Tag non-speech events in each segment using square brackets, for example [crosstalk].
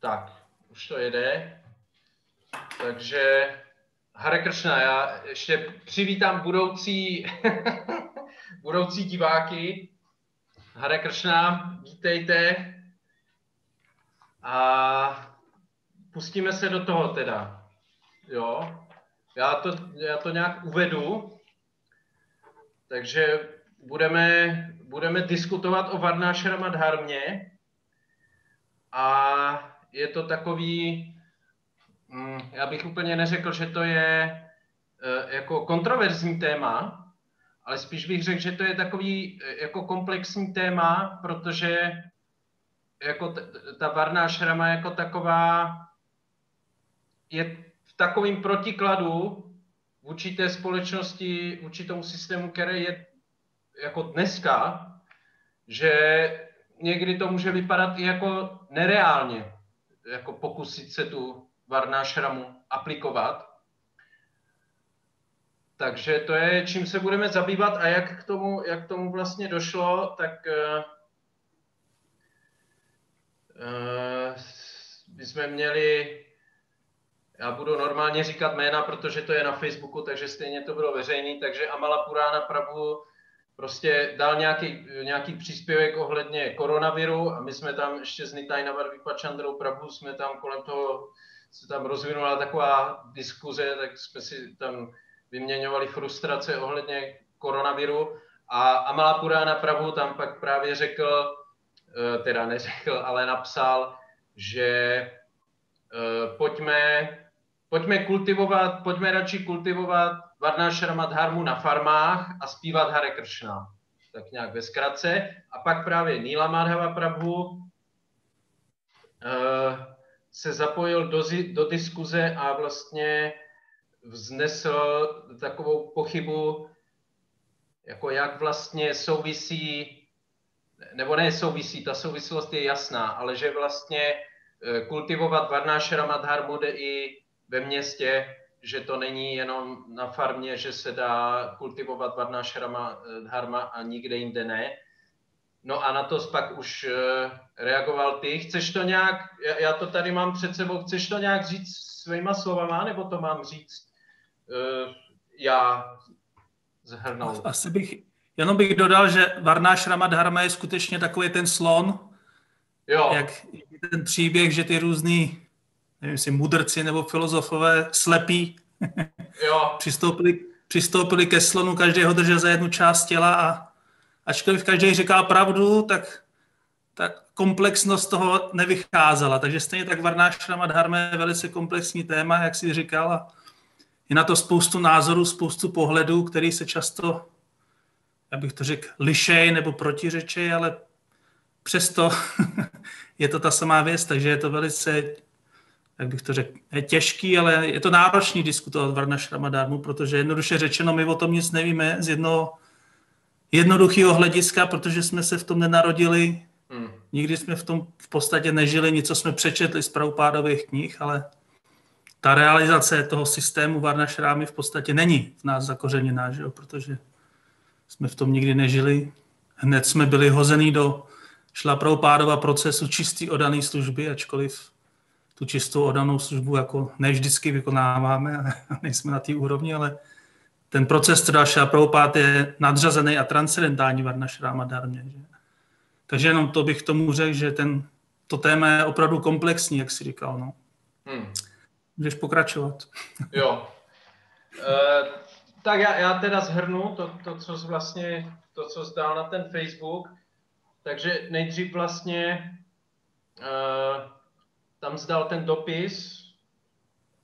Tak, už to jede. Takže Hare Krishna, já ještě přivítám budoucí, [laughs] budoucí diváky. Hare Krishna, vítejte. A pustíme se do toho teda. Jo, já to, já to nějak uvedu. Takže budeme, budeme diskutovat o Varnášrama dharmě. A je to takový, mm, já bych úplně neřekl, že to je eh, jako kontroverzní téma, ale spíš bych řekl, že to je takový eh, jako komplexní téma, protože jako ta varná šrama jako taková je v takovém protikladu vůči té společnosti, vůči tomu systému, který je jako dneska, že někdy to může vypadat i jako nereálně, jako pokusit se tu varnášramu aplikovat. Takže to je, čím se budeme zabývat a jak k tomu, jak k tomu vlastně došlo, tak uh, jsme měli, já budu normálně říkat jména, protože to je na Facebooku, takže stejně to bylo veřejný, takže Amala Purána Prabhu prostě dal nějaký, nějaký příspěvek ohledně koronaviru a my jsme tam ještě s Nitajnavar Vipachandrou Prabhu jsme tam kolem toho, se tam rozvinula taková diskuze, tak jsme si tam vyměňovali frustrace ohledně koronaviru. A Amala Purana Prabhu tam pak právě řekl, eh, teda neřekl, ale napsal, že eh, pojďme, pojďme kultivovat, pojďme radši kultivovat Varnášrama dharmu na farmách a zpívat Hare Krishna. Tak nějak ve zkratce. A pak právě Nila Madhava Prabhu uh, se zapojil do, do diskuze a vlastně vznesl takovou pochybu, jako jak vlastně souvisí, nebo ne souvisí, ta souvislost je jasná, ale že vlastně eh, kultivovat Varnášrama dharmu jde i ve městě, že to není jenom na farmě, že se dá kultivovat Varnášrama eh, dharma a nikde jinde ne. No a na to pak už eh, reagoval ty. Chceš to nějak, já to tady mám před sebou, chceš to nějak říct svýma slovama, nebo to mám říct uh, já zhrnout? Asi bych, jenom bych dodal, že Varnášrama dharma je skutečně takový ten slon, jo. jak ten příběh, že ty různý nevím, jestli mudrci nebo filozofové slepí [laughs] jo. přistoupili, přistoupili ke slonu, každý ho držel za jednu část těla a ačkoliv každý říkal pravdu, tak, tak komplexnost toho nevycházela. Takže stejně tak Varnášrama Dharma je velice komplexní téma, jak si říkal, a je na to spoustu názorů, spoustu pohledů, který se často, já bych to řekl, lišej nebo protiřečej, ale přesto [laughs] je to ta samá věc, takže je to velice jak bych to řekl, je těžký, ale je to náročný diskutovat Varna Šramadármu, protože jednoduše řečeno, my o tom nic nevíme z jednoho jednoduchého hlediska, protože jsme se v tom nenarodili, hmm. nikdy jsme v tom v podstatě nežili, něco jsme přečetli z pravopádových knih, ale ta realizace toho systému Varna Šrámy v podstatě není v nás zakořeněná, že jo? protože jsme v tom nikdy nežili. Hned jsme byli hozený do šlaproupádova procesu čistý odaný služby, ačkoliv tu čistou odanou službu jako ne vždycky vykonáváme a [laughs] nejsme na té úrovni, ale ten proces Tradáša Prabhupát je nadřazený a transcendentální Varna Šráma Dharmě. Že? Takže jenom to bych tomu řekl, že ten, to téma je opravdu komplexní, jak jsi říkal. No. Hmm. Můžeš pokračovat. [laughs] Jo. E, tak já, já teda zhrnu to, to, co jsi vlastně, to, co jsi dal na ten Facebook. Takže nejdřív vlastně e, tam zdal ten dopis,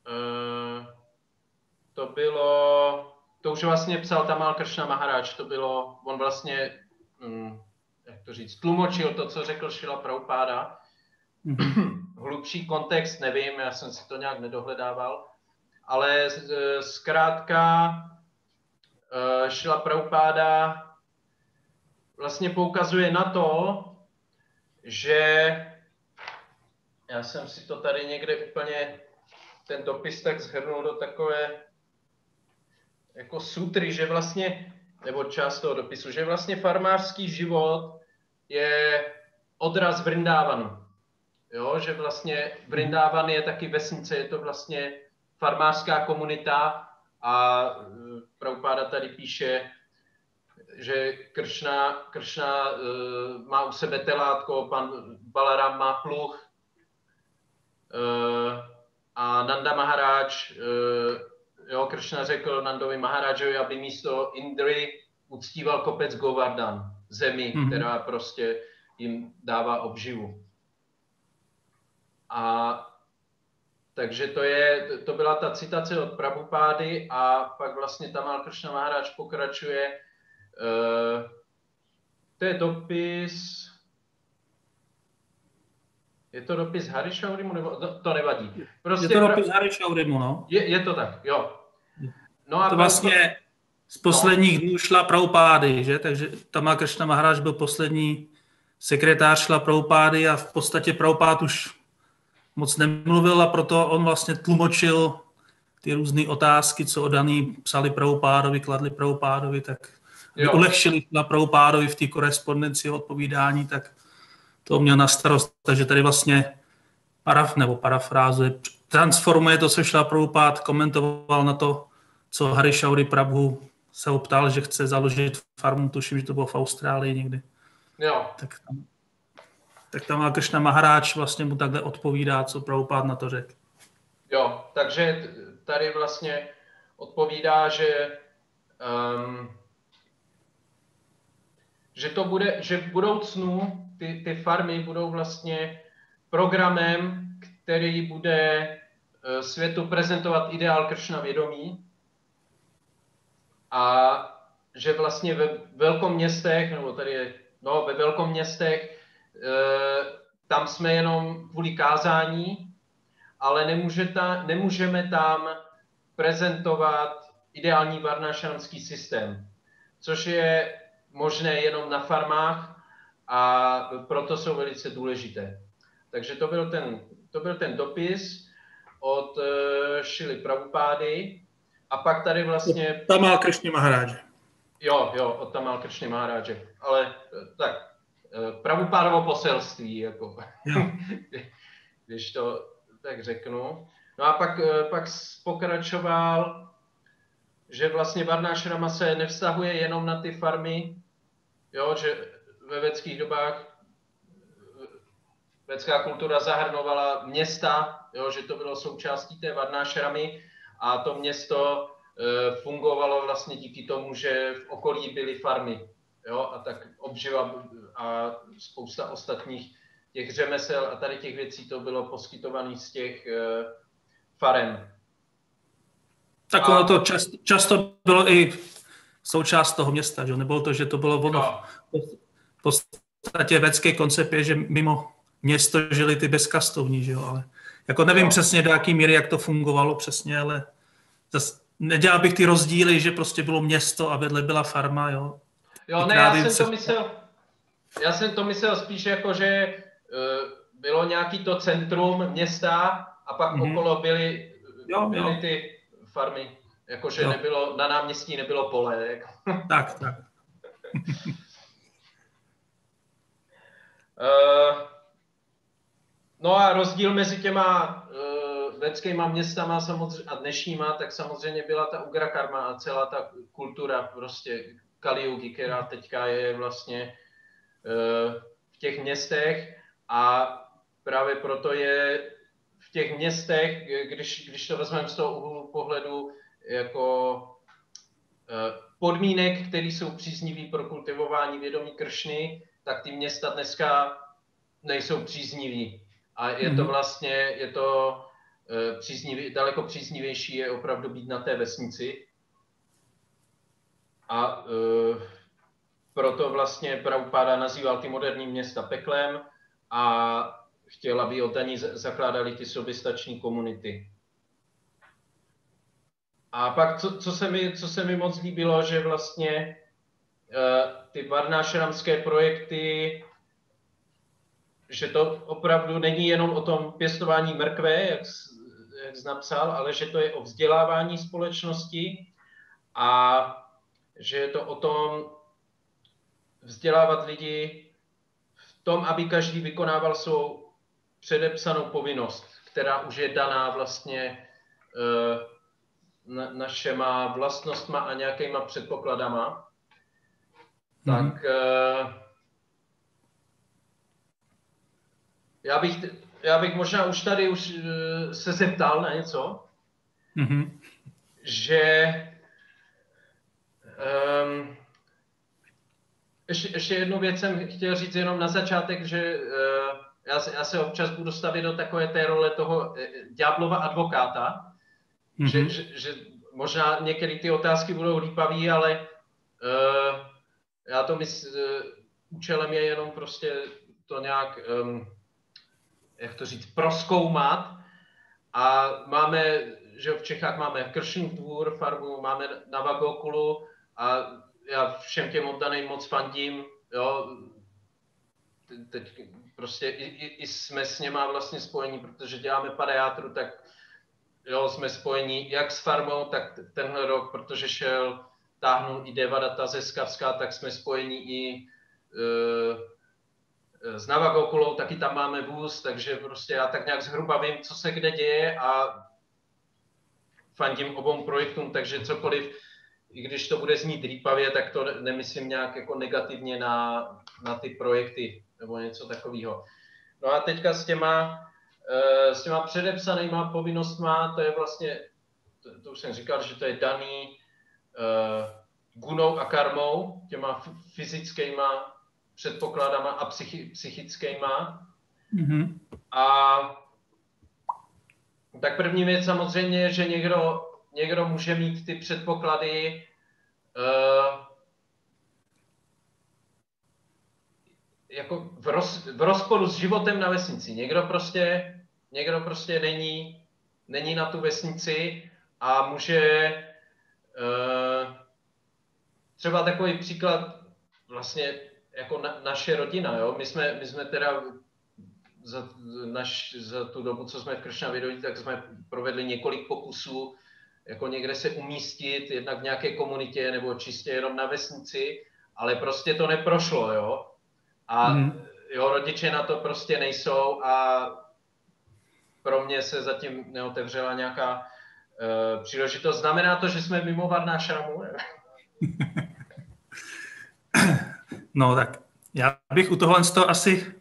uh, to bylo, to už vlastně psal Tamal Kršna Maharaj, to bylo, on vlastně, um, jak to říct, tlumočil to, co řekl Šila Praupáda. Mm-hmm. [clears throat] Hlubší kontext nevím, já jsem si to nějak nedohledával, ale zkrátka uh, Šila Praupáda vlastně poukazuje na to, že já jsem si to tady někde úplně, ten dopis tak zhrnul do takové jako sutry, že vlastně, nebo část toho dopisu, že vlastně farmářský život je odraz Vrindávanu. jo, že vlastně Vrindavan je taky vesnice, je to vlastně farmářská komunita a e, Prabhupáda tady píše, že Kršna, Kršna uh, má u sebe telátko, pan Balaram má pluch a Nanda Maharaj, uh, jo, Kršna řekl Nandovi Maharadžovi, aby místo Indry uctíval kopec Govardhan, zemi, mm-hmm. která prostě jim dává obživu. A takže to, je, to byla ta citace od Prabhupády a pak vlastně Tamal Krishna Maharaj pokračuje. Uh, to je dopis, je to dopis Harishaurimu, nebo to, to nevadí. Prostě je to dopis Harishaurimu, no. Je, je to tak, jo. No a to vlastně z posledních no. dnů šla Prabhupády, že? Takže Tamal Krishna Maharaj byl poslední sekretář šla Prabhupády a v podstatě Prabhupád už moc nemluvil a proto on vlastně tlumočil ty různé otázky, co odaný psali Prabhupádovi, kladli Prabhupádovi, tak jo. ulehčili na Prabhupádovi v té korespondenci odpovídání, tak to měl na starost. Takže tady vlastně paraf, nebo parafrázuje, transformuje to, co šla Prabhupád, komentoval na to, co Harishauri Prabhu se optal, že chce založit farmu, tuším, že to bylo v Austrálii někdy. Jo. Tak tam, tak tam Kršna Maharáč vlastně mu takhle odpovídá, co Prabhupád na to řekl. Jo, takže tady vlastně odpovídá, že um, že to bude, že v budoucnu ty, ty farmy budou vlastně programem, který bude uh, světu prezentovat ideál Kršna vědomí a že vlastně ve velkoměstech, nebo tady je, no, ve velkoměstech Eh, tam jsme jenom kvůli kázání, ale nemůže ta, nemůžeme tam prezentovat ideální varnášanský systém, což je možné jenom na farmách a proto jsou velice důležité. Takže to byl ten, to byl ten dopis od uh, Šily Prabhupády a pak tady vlastně... Tamal Kršně Maharáže. Jo, jo, od Tamal Kršně Maharáže. Ale tak, Eh, Prabhupádovo poselství, jako, [laughs] když to tak řeknu. No a pak, eh, pak pokračoval, že vlastně Varnášrama se nevztahuje jenom na ty farmy, jo, že ve vědeckých dobách vědecká kultura zahrnovala města, jo, že to bylo součástí té Varnášramy a to město e, fungovalo vlastně díky tomu, že v okolí byly farmy jo, a tak obživa a spousta ostatních těch řemesel a tady těch věcí to bylo poskytované z těch uh, farem. Tak ono to čast, často bylo i součást toho města, že? nebylo to, že to bylo ono. No. V podstatě vědecký koncept je, že mimo město žili ty bezkastovní, že jo, ale jako nevím no. přesně do jaký míry, jak to fungovalo přesně, ale zas nedělal bych ty rozdíly, že prostě bylo město a vedle byla farma, jo. Jo, ne, já jsem to myslel, já jsem to myslel spíš jako, že uh, bylo nějaký to centrum města a pak mm-hmm. okolo byly, jo, byly jo. ty farmy. Jakože nebylo, na náměstí nebylo pole. Tak, tak. [laughs] uh, no a rozdíl mezi těma uh, vědeckýma městama samozřejmě, a dnešníma, tak samozřejmě byla ta Ugra Karma a celá ta kultura prostě Kaliugi, která teďka je vlastně Eh, v těch městech. A právě proto je v těch městech, když, když to vezmeme z toho úhlu pohledu jako eh, podmínek, které jsou příznivý pro kultivování vědomí kršny, tak ty města dneska nejsou příznivý. A je to mhm. vlastně, je to eh, příznivý, daleko příznivější je opravdu být na té vesnici. A proto vlastně Prabhupada nazýval ty moderní města peklem a chtěl, aby Otani zakládali ty soběstační komunity. A pak, co, co, se mi, co se mi moc líbilo, že vlastně ty varnášramské projekty, že to opravdu není jenom o tom pěstování mrkve, jak, jak jsi napsal, ale že to je o vzdělávání společnosti a že je to o tom vzdělávat lidi v tom, aby každý vykonával svou předepsanou povinnost, která už je daná vlastně na, našema vlastnostma a nějakýma předpokladama, mm-hmm. tak já bych, já bych možná už tady už se zeptal na něco, mm-hmm. že um, ještě, ještě jednu věc jsem chtěl říct jenom na začátek, že uh, já, se, já se občas budu stavit do takové té role toho uh, ďáblova advokáta, mm-hmm. že, že, že možná některé ty otázky budou lípavé, ale uh, já to myslím, uh, účelem je jenom prostě to nějak, um, jak to říct, proskoumat a máme, že v Čechách máme Kršní dvůr, farmu, máme na Vagokulu a já všem těm oddaným moc fandím, jo, teď prostě i, i, i jsme s něma vlastně spojení, protože děláme padeátru, tak jo, jsme spojení jak s farmou, tak tenhle rok, protože šel, táhnul i Devadata ze Skavska, tak jsme spojení i e, s Navagokulou, taky tam máme vůz, takže prostě já tak nějak zhruba vím, co se kde děje a fandím obou projektům, takže cokoliv, i když to bude znít lípavě, tak to nemyslím nějak jako negativně na, na ty projekty nebo něco takového. No a teďka s těma, eh, s těma předepsanýma povinnostma, to je vlastně, to, to už jsem říkal, že to je daný gunou a karmou, těma fyzickýma předpokladama a psychi, psychickýma. Mm-hmm. A tak první věc samozřejmě je, že někdo, někdo může mít ty předpoklady uh, jako v, roz, v rozporu s životem na vesnici. Někdo prostě, někdo prostě není, není na tu vesnici a může třeba takový příklad vlastně jako na, naše rodina, jo? My jsme, my jsme teda za, naš, za tu dobu, co jsme v Kršnavědově, tak jsme provedli několik pokusů, jako někde se umístit, jednak v nějaké komunitě nebo čistě jenom na vesnici, ale prostě to neprošlo, jo. A mm. jo, rodiče na to prostě nejsou a pro mě se zatím neotevřela nějaká uh, příležitost. Znamená to, že jsme mimo Varná šramu? no tak já bych u tohle z toho asi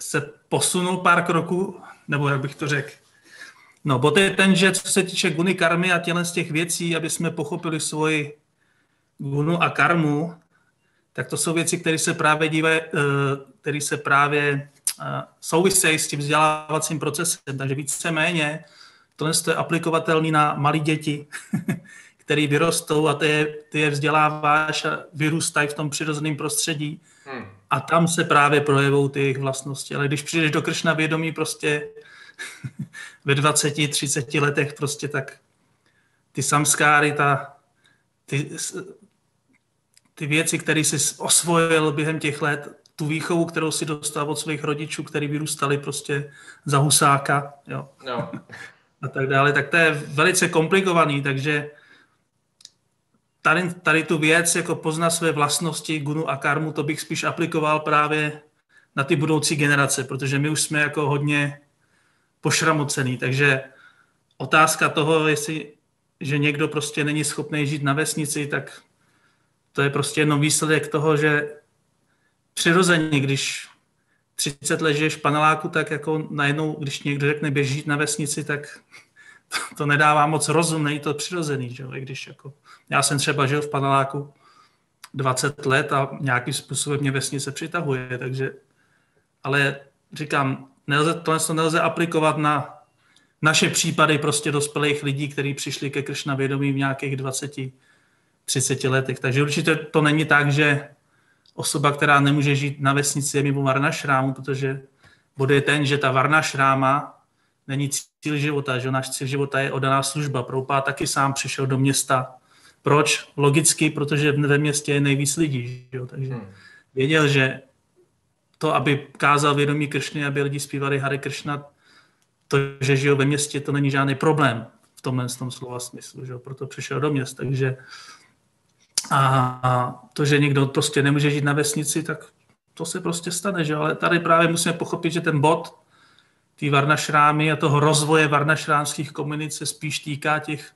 se posunul pár kroků, nebo jak bych to řekl. No, bod je ten, že co se týče guny karmy a tělen z těch věcí, aby jsme pochopili svoji gunu a karmu, tak to jsou věci, které se právě dívají, eh, které se právě eh, souvisejí s tím vzdělávacím procesem. Takže víceméně tohle je aplikovatelný na malé děti, [laughs] které vyrostou a ty je, ty je vzděláváš a vyrůstají v tom přirozeném prostředí. Hmm. A tam se právě projevují ty jejich vlastnosti. Ale když přijdeš do Kršna vědomí prostě [laughs] ve 20, 30 letech prostě tak ty samskáry, ta, ty, ty věci, které jsi osvojil během těch let, tu výchovu, kterou si dostal od svých rodičů, který vyrůstali prostě za husáka, jo. No. [laughs] a tak dále, tak to je velice komplikovaný, takže tady, tady tu věc, jako pozná své vlastnosti, gunu a karmu, to bych spíš aplikoval právě na ty budoucí generace, protože my už jsme jako hodně pošramocený, takže otázka toho, jestli, že někdo prostě není schopný žít na vesnici, tak to je prostě jenom výsledek toho, že přirozeně, když 30 let žiješ v paneláku, tak jako najednou, když někdo řekne běž žít na vesnici, tak to, [laughs] to nedává moc rozum, není to přirozený, že jo? I když jako, já jsem třeba žil v paneláku 20 let a nějakým způsobem mě vesnice přitahuje, takže, ale říkám, nelze, to nelze aplikovat na naše případy prostě dospělých lidí, kteří přišli ke Kršna vědomí v nějakých 20, 30 letech. Takže určitě to není tak, že osoba, která nemůže žít na vesnici, je mimo Varna Šrámu, protože bude je ten, že ta Varna Šráma není cíl života, že náš cíl života je odaná služba. Proupá taky sám přišel do města. Proč? Logicky, protože ve městě je nejvíc lidí. Že jo? Takže hmm. věděl, že to, aby kázal vědomí Kršny, aby lidi zpívali Hare Kršna, to, že žijou ve městě, to není žádný problém v tomhle tom slova smyslu, že? proto přišel do měst. Takže a to, že někdo prostě nemůže žít na vesnici, tak to se prostě stane, že? ale tady právě musíme pochopit, že ten bod ty varnašrámy a toho rozvoje varnašrámských komunit se spíš týká těch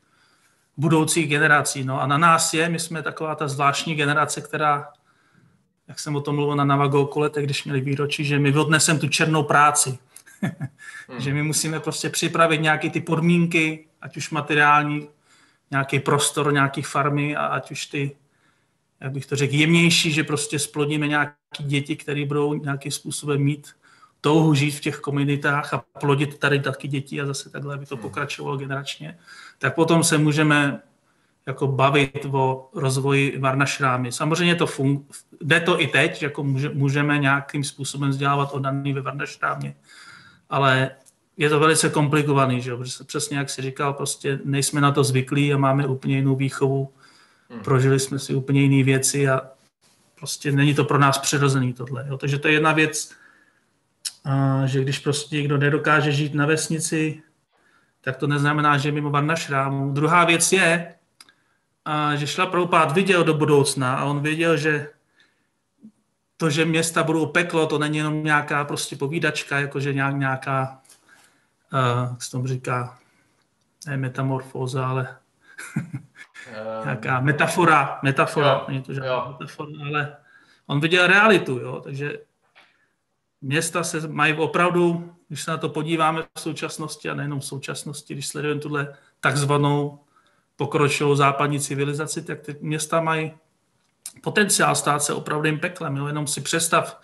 budoucích generací. No a na nás je, my jsme taková ta zvláštní generace, která, jak jsem o tom mluvil na Navagouku letech, když měli výročí, že my odneseme tu černou práci. hmm. [laughs] že my musíme prostě připravit nějaké ty podmínky, ať už materiální, nějaký prostor, nějaký farmy a ať už ty, jak bych to řekl, jemnější, že prostě splodíme nějaké děti, které budou nějakým způsobem mít touhu žít v těch komunitách a plodit tady taky děti a zase takhle, aby to hmm. pokračovalo generačně, tak potom se můžeme jako bavit o rozvoji Varnašrámy. Samozřejmě to fun- jde to i teď, jako může, můžeme nějakým způsobem vzdělávat oddaný ve Varnašrámě, ale je to velice komplikovaný, že? protože přesně jak si říkal, prostě nejsme na to zvyklí a máme úplně jinou výchovu, hmm. prožili jsme si úplně jiné věci a prostě není to pro nás přirozený tohle. Jo? Takže to je jedna věc, že když prostě někdo nedokáže žít na vesnici, tak to neznamená, že je mimo na šrámu. Druhá věc je, že šla Prabhupád viděl do budoucna a on věděl, že to, že města budou peklo, to není jenom nějaká prostě povídačka, jakože nějak, nějaká, uh, jak se tomu říká, ne metamorfóza, ale [laughs] nějaká metafora, metafora, jo, není to žádná metafora, ale on viděl realitu, jo, takže města se mají opravdu, když se na to podíváme v současnosti a nejenom v současnosti, když sledujeme tuhle takzvanou pokročilou západní civilizaci, tak ty města mají potenciál stát se opravdým peklem. Jo? Jenom si představ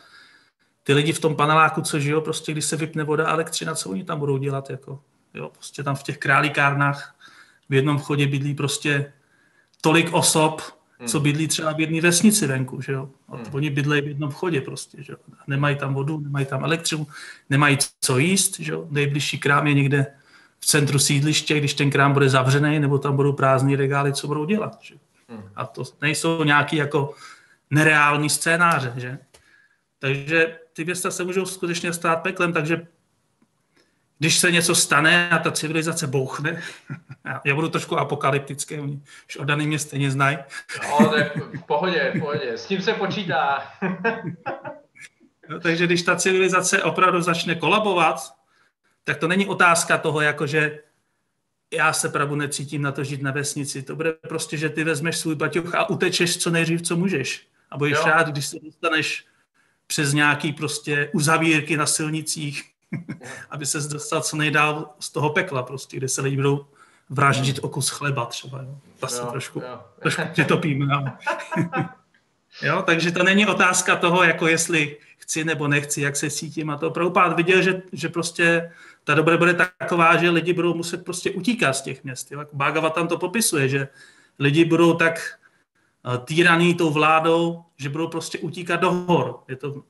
ty lidi v tom paneláku, co žijou, prostě když se vypne voda a elektřina, co oni tam budou dělat? Jako, jo? Prostě tam v těch králíkárnách v jednom chodě bydlí prostě tolik osob, hmm. co bydlí třeba v jedné vesnici venku, že jo. A hmm. oni bydlejí v jednom vchodě prostě, že jo. Nemají tam vodu, nemají tam elektřinu, nemají co jíst, že jo. Nejbližší krám je někde v centru sídliště, když ten krám bude zavřený, nebo tam budou prázdní regály, co budou dělat, že? Hmm. A to nejsou nějaký jako nereální scénáře, že. Takže ty města se můžou skutečně stát peklem, takže když se něco stane a ta civilizace bouchne, já budu trošku apokalyptický, oni už o mě stejně znají. No, tak v pohodě, v pohodě, s tím se počítá. no, takže když ta civilizace opravdu začne kolabovat, tak to není otázka toho, jakože já se pravdu necítím na to žít na vesnici. To bude prostě, že ty vezmeš svůj baťoch a utečeš co nejdřív, co můžeš. A budeš jo. rád, když se dostaneš přes nějaký prostě uzavírky na silnicích, [laughs] aby se dostal co nejdál z toho pekla prostě, kde se lidi budou vraždit o kus chleba třeba. Jo. Vlastně jo, trošku, jo. trošku přitopíme. Jo. [laughs] jo, takže to není otázka toho, jako jestli chci nebo nechci, jak se cítím. A to Prabhupád viděl, že, že prostě ta doba bude taková, že lidi budou muset prostě utíkat z těch měst. Jo. Jako tam to popisuje, že lidi budou tak eh, týraný tou vládou, že budou prostě utíkat do hor. Je to,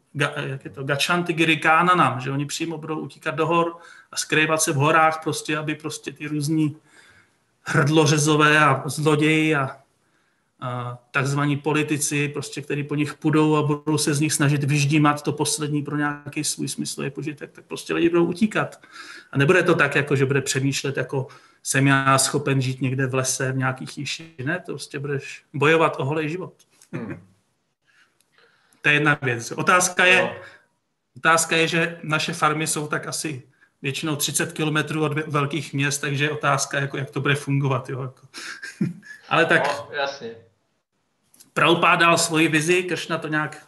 jak je to, Gachanti Girikánanam, že oni přímo budou utíkat do hor a skrývat se v horách prostě, aby prostě ty různí hrdlořezové a zloději a, a takzvaní politici, prostě, kteří po nich půjdou a budou se z nich snažit vyždímat to poslední pro nějaký svůj smysl požitek, tak prostě lidi budou utíkat. A nebude to tak, jako, že bude přemýšlet, jako jsem já schopen žít někde v lese, v nějakých chýši. Ne, to prostě budeš bojovat o holej život. Hmm. to je jedna věc. Otázka je, no. otázka je, že naše farmy jsou tak asi většinou 30 kilometrů od velkých měst, takže je otázka, jako, jak to bude fungovat. Jo, jako. [laughs] Ale tak no, jasně. Prabhupád dal svoji vizi, Kršna to nějak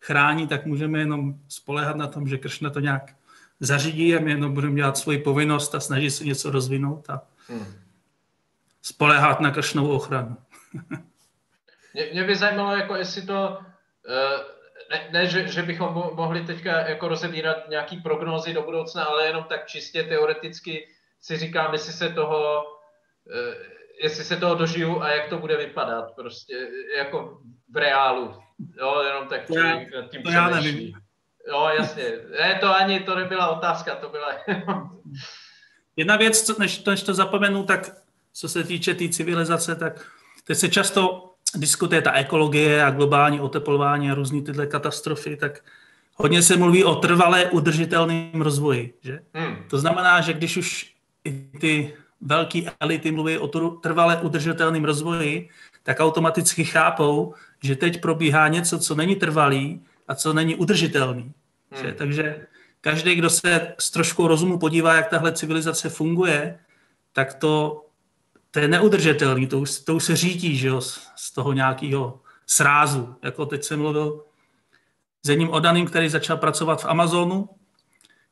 chrání, tak můžeme jenom spolehat na tom, že Kršna to nějak zařídí a my jenom budeme dělat svoji povinnost a snažit se něco rozvinout a hmm. spolehat na Kršnovou ochranu. mě, mě by zajímalo, jako jestli to uh ne, ne že, že bychom mohli teďka jako rozebírat nějaký prognózy do budoucna, ale jenom tak čistě teoreticky si říkám, jestli se toho, eh, jestli se toho dožiju a jak to bude vypadat, prostě jako v reálu. Jo, jenom tak člověk nad tím to já nevím. Jo, jasně. Ne, to ani, to nebyla otázka, to byla... [laughs] Jedna věc, než, než to zapomenu, tak co se týče té tý civilizace, tak teď se často diskutuje ta ekologie a globální oteplování a různé tyhle katastrofy, tak hodně se mluví o trvalé udržitelném rozvoji. Že? Hmm. To znamená, že když už ty velké elity mluví o trvalé udržitelném rozvoji, tak automaticky chápou, že teď probíhá něco, co není trvalý a co není udržitelný. Hmm. Že? Takže každý, kdo se s troškou rozumu podívá, jak tahle civilizace funguje, tak to, to je neudržitelný, to už, to už se řídí že jo, z, toho nějakého srázu. Jako teď jsem mluvil s jedním odaným, který začal pracovat v Amazonu,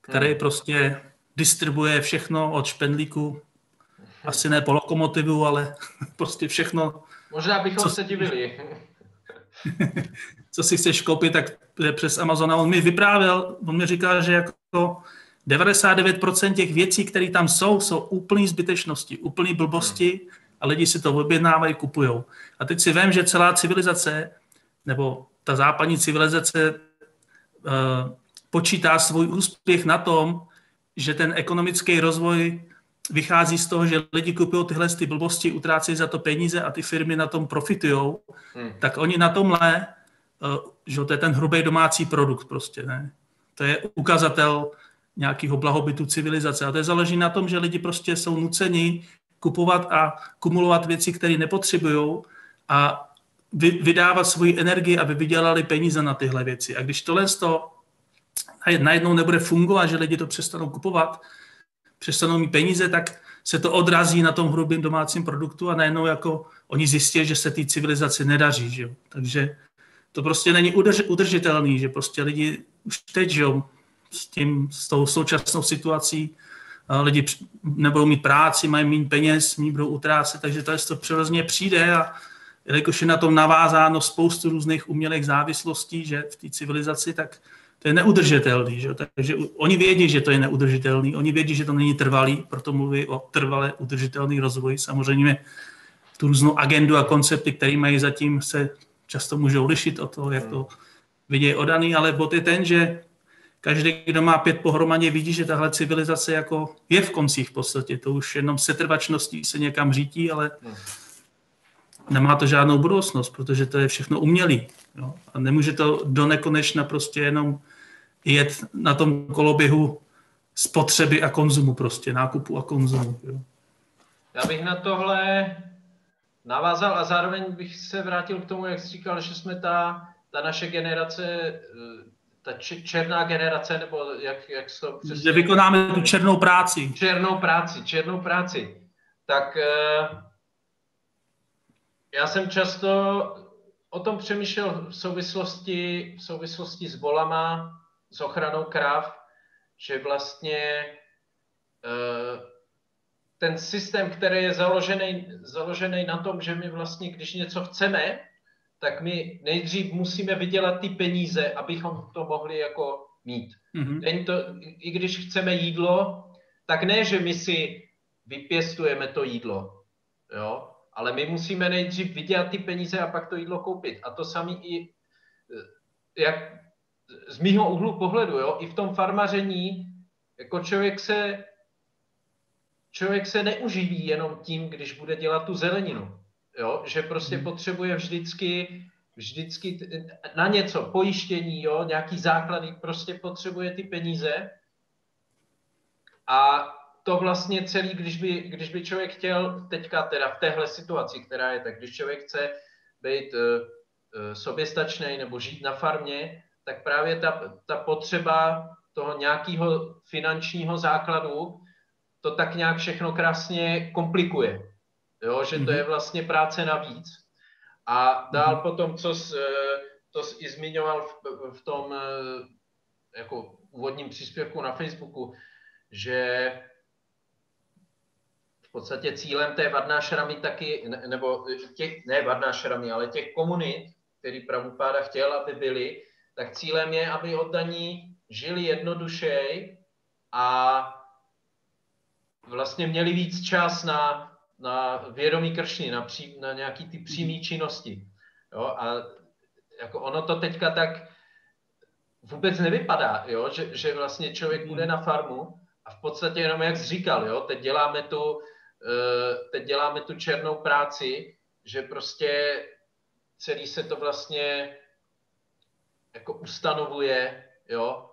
který hmm. prostě distribuje všechno od špendlíku, asi ne po lokomotivu, ale [laughs] prostě všechno. Možná bychom co, se divili. [laughs] co si chceš koupit, tak přes Amazon. A on mi vyprávěl, on mi říkal, že jako 99% těch věcí, které tam jsou, jsou úplný zbytečnosti, úplný blbosti a lidi si to objednávají, kupují. A teď si vím, že celá civilizace, nebo ta západní civilizace uh, počítá svůj úspěch na tom, že ten ekonomický rozvoj vychází z toho, že lidi kupují tyhle ty blbosti, utrácejí za to peníze a ty firmy na tom profitují, hmm. tak oni na tomhle, uh, že to je ten hrubý domácí produkt prostě, ne? To je ukazatel nějakého blahobytu civilizace. A to je záleží na tom, že lidi prostě jsou nuceni kupovat a kumulovat věci, které nepotřebují a vydávat svoji energii, aby vydělali peníze na tyhle věci. A když tohle z toho najednou nebude fungovat, že lidi to přestanou kupovat, přestanou mít peníze, tak se to odrazí na tom hrubém domácím produktu a najednou jako oni zjistí, že se té civilizaci nedaří. Že jo? Takže to prostě není udrž, udržitelný, že prostě lidi už teď, že jo, s, tím, s tou současnou situací lidi nebudou mít práci, mají méně peněz, méně budou utrácet, takže to, to přirozeně přijde a jelikož je na tom navázáno spoustu různých umělých závislostí, že v té civilizaci, tak to je neudržitelný. Že? Takže oni vědí, že to je neudržitelný, oni vědí, že to není trvalý, proto mluví o trvalé udržitelný rozvoji. Samozřejmě tu různou agendu a koncepty, které mají zatím, se často můžou lišit o to, jak to vidějí odaný, ale bod je ten, že každý, kdo má pět pohromadě, vidí, že tahle civilizace jako je v koncích v podstatě. To už jenom setrvačností se někam řítí, ale nemá to žádnou budoucnost, protože to je všechno umělý. Jo? A nemůže to do nekonečna prostě jenom jet na tom koloběhu spotřeby a konzumu prostě, nákupu a konzumu. Jo? Já bych na tohle navázal a zároveň bych se vrátil k tomu, jak jsi říkal, že jsme ta, ta naše generace eh, ta černá generace, nebo jak, jak to přesně... Že vykonáme tu černou práci. Černou práci, černou práci. Tak eh, já jsem často o tom přemýšlel v souvislosti, v souvislosti s volama, s ochranou krav, že vlastně eh, ten systém, který je založený, založený na tom, že my vlastně, když něco chceme, tak my nejdřív musíme vydělat ty peníze, abychom to mohli jako mít. Mm-hmm. Není to, I když chceme jídlo, tak ne, že my si vypěstujeme to jídlo, jo? ale my musíme nejdřív vydělat ty peníze a pak to jídlo koupit. A to samé i eh, jak z mýho úhlu pohledu, jo? i v tom farmaření, jako člověk se, člověk se neuživí jenom tím, když bude dělat tu zeleninu jo? že prostě hmm. potřebuje vždycky, vždycky na něco, pojištění, jo? nějaký základy, prostě potřebuje ty peníze a to vlastně celý, když by, když by člověk chtěl teďka teda v téhle situaci, která je tak, když člověk chce být uh, uh, soběstačný nebo žít na farmě, tak právě ta, ta potřeba toho nějakého finančního základu to tak nějak všechno krásně komplikuje jo, že to je mhm. vlastně práce navíc. A dál mhm. potom, co jsi, eh, to jsi i zmiňoval v, v tom eh, jako úvodním příspěvku na Facebooku, že v podstatě cílem té Varnášramy taky, nebo těch, ne Varnášramy, ale těch komunit, který Pravupáda chtěl, aby byli, tak cílem je, aby oddaní žili jednodušej a vlastně měli víc čas na na vědomí kršny, na, pří, na nějaký ty přímé činnosti. Jo? A jako ono to teďka tak vůbec nevypadá, jo? Že, že vlastně člověk bude na farmu a v podstatě jenom jak jsi říkal, jo? teď děláme tu, eh, teď děláme tu černou práci, že prostě celý se to vlastně jako ustanovuje, jo,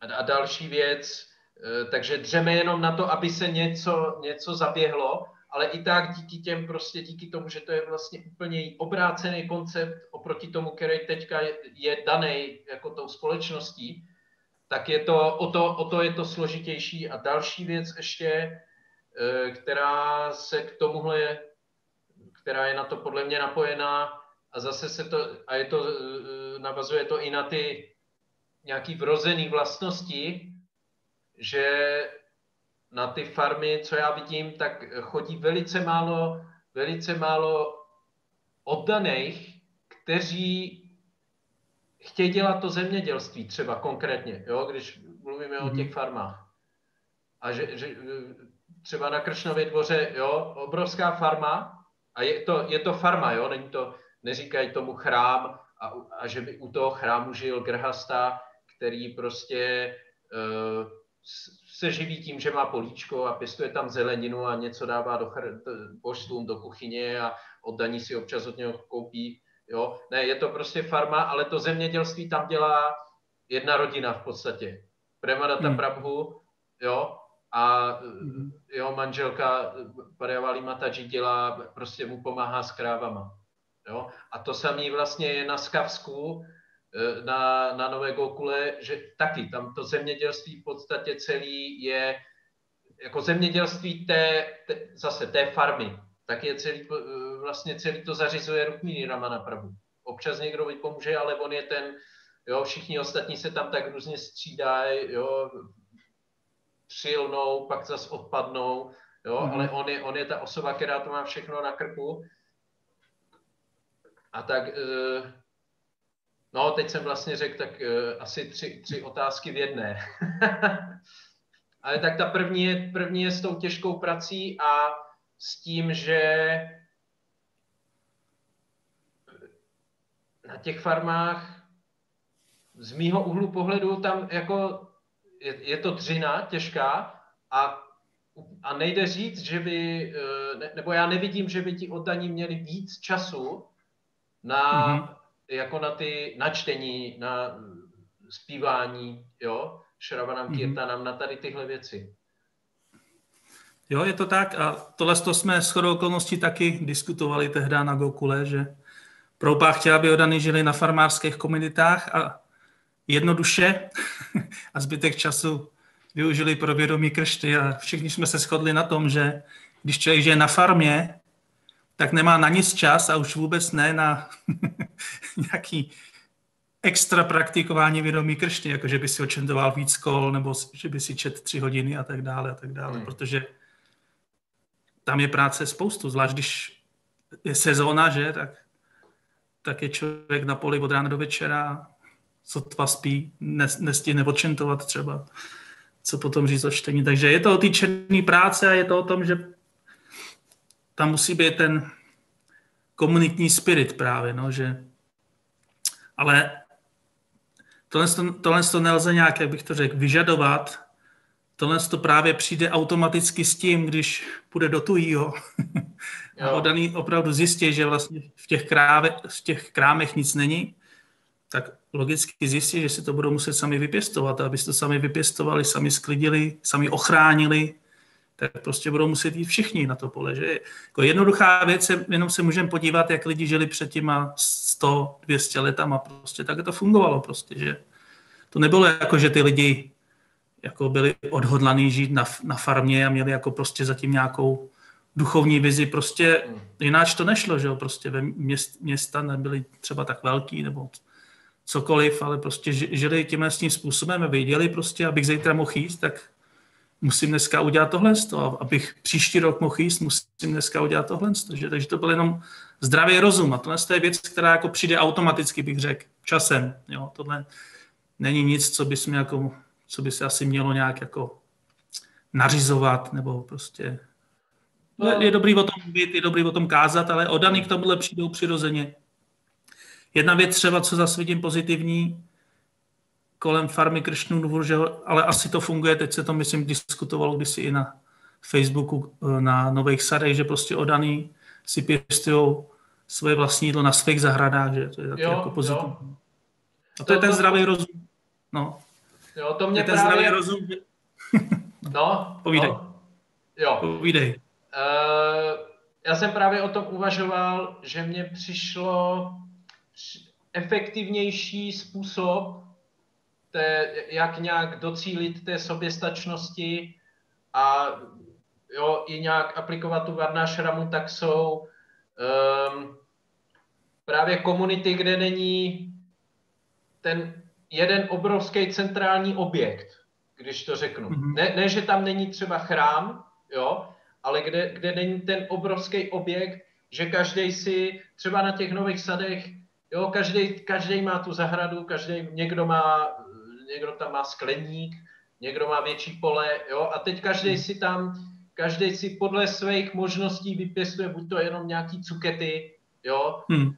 a, a další věc, eh, takže dřeme jenom na to, aby se něco, něco zaběhlo ale i tak díky těm prostě, díky tomu, že to je vlastně úplně obrácený koncept oproti tomu, který teďka je, je daný jako tou společností, tak je to, o, to, o to je to složitější. A další věc ještě, eh, která se k tomuhle, která je na to podle mě napojená, a zase se to, a je to, eh, navazuje to i na ty nějaký vrozený vlastnosti, že na ty farmy, co já vidím, tak chodí velice málo, velice málo oddaných, kteří chtějí dělat to zemědělství třeba konkrétně, jo, když mluvíme mm-hmm. o těch mhm. farmách. A že, že třeba na Kršnově dvoře, jo, obrovská farma, a je to, je to farma, jo, není to, neříkají tomu chrám, a, a že by u toho chrámu žil grhasta, který prostě uh, se živí tím, že má políčko a pěstuje tam zeleninu a něco dává do božstvům do kuchyně a oddaní si občas od něho koupí. Jo? Ne, je to prostě farma, ale to zemědělství tam dělá jedna rodina v podstatě. Premadata hmm. Prabhu, jo, a hmm. jeho manželka Pariavali Mataji dělá, prostě mu pomáhá s krávama. Jo? A to samé vlastně je na Skavsku, na, na Nové Gokule, že taky tam to zemědělství v podstatě celý je jako zemědělství té, té zase té farmy, tak je celý, eh, vlastně celý to zařizuje Rukmíny Ramana Prabhu. Občas někdo pomůže, ale on je ten, jo, všichni ostatní se tam tak různě střídají, jo, přilnou, pak zase odpadnou, jo, mm. ale on je, on je ta osoba, která to má všechno na krku. A tak e, No, teď jsem vlastně řekl tak uh, asi tři, tři otázky v jedné. [laughs] Ale tak ta první je, první je s tou těžkou prací a s tím, že na těch farmách z mýho úhlu pohledu tam jako je, je to dřina těžká a, a nejde říct, že by, eh, ne, nebo já nevidím, že by ti oddaní měli víc času na mm-hmm jako na ty načtení, na zpívání, jo, Šravanam, mm-hmm. Kirtanam, na tady tyhle věci. Jo, je to tak a tohle to jsme s chodou okolností taky diskutovali tehdy na Gokule, že Proupá chtěla, aby odany žili na farmářských komunitách a jednoduše [laughs] a zbytek času využili pro vědomí kršty a všichni jsme se shodli na tom, že když člověk žije na farmě, tak nemá na nic čas a už vůbec ne na [laughs] nějaký extra praktikování vědomí kršty, jako že by si očentoval víc kol, nebo že by si čet tři hodiny a tak dále a tak dále, hmm. protože tam je práce spoustu, zvlášť když je sezóna, že, tak, tak je člověk na poli od rána do večera, tva spí, nestihne očentovat třeba, co potom říct o čtení. Takže je to o té černé práce a je to o tom, že tam musí být ten komunitní spirit právě, no, že ale tohle, to, tohle to nelze nějak, jak bych to řekl, vyžadovat. Tohle to právě přijde automaticky s tím, když půjde do tujího [laughs] a odaný opravdu zjistí, že vlastně v těch, kráve, v těch krámech nic není, tak logicky zjistí, že si to budou muset sami vypěstovat. A aby to sami vypěstovali, sami sklidili, sami ochránili, tak prostě budou muset jít všichni na to pole. Že? Jako jednoduchá věc, jenom se můžeme podívat, jak lidi žili před těma 100, 200 letama. Prostě tak to fungovalo. Prostě, že? To nebylo jako, že ty lidi jako byli odhodlaní žít na, na farmě a měli jako prostě zatím nějakou duchovní vizi. Prostě jináč to nešlo, že jo? Prostě ve měst, města nebyly třeba tak velký nebo cokoliv, ale prostě žili tímhle s tím způsobem a věděli prostě, abych zítra mohl jíst, tak musím dneska udělat tohle, abych příští rok mohl jíst, musím dneska udělat tohle. Takže, takže to byl jenom zdravý rozum a tohle je věc, která jako přijde automaticky, bych řekl, časem. Jo, tohle není nic, co by, jako, co by se asi mělo nějak jako nařizovat, nebo prostě no. je dobrý o tom mluvit, je dobrý o tom kázat, ale odaný k tomuhle přijdou přirozeně. Jedna věc třeba, co zase vidím pozitivní, kolem farmy Kršnů že ale asi to funguje, teď se to myslím diskutovalo kdysi i na Facebooku, eh, na Nových Sadech, že prostě odaný si pěstují svoje vlastní jídlo na svých zahradách, že to je taky jo, jako pozitivní. Jo. A to, to je ten zdravý rozum. No. Jo, to mě je ten právě... zdravý rozum. [laughs] no, Povídej. No. Jo. Povídej. Uh, já jsem právě o tom uvažoval, že mně přišlo efektivnější způsob té, jak nějak docílit té soběstačnosti a jo, i nějak aplikovat tu Varnášramu, tak jsou um, právě komunity, kde není ten jeden obrovský centrální objekt, když to řeknu. Mm-hmm. Ne, ne, že tam není třeba chrám, jo, ale kde, kde není ten obrovský objekt, že každý si třeba na těch nových sadech, jo, každý, každý má tu zahradu, každý, někdo má, někdo tam má skleník, někdo má větší pole, jo, a teď každý hmm. si tam, každý si podle svých možností vypěstuje buď to jenom nějaký cukety, jo, hmm.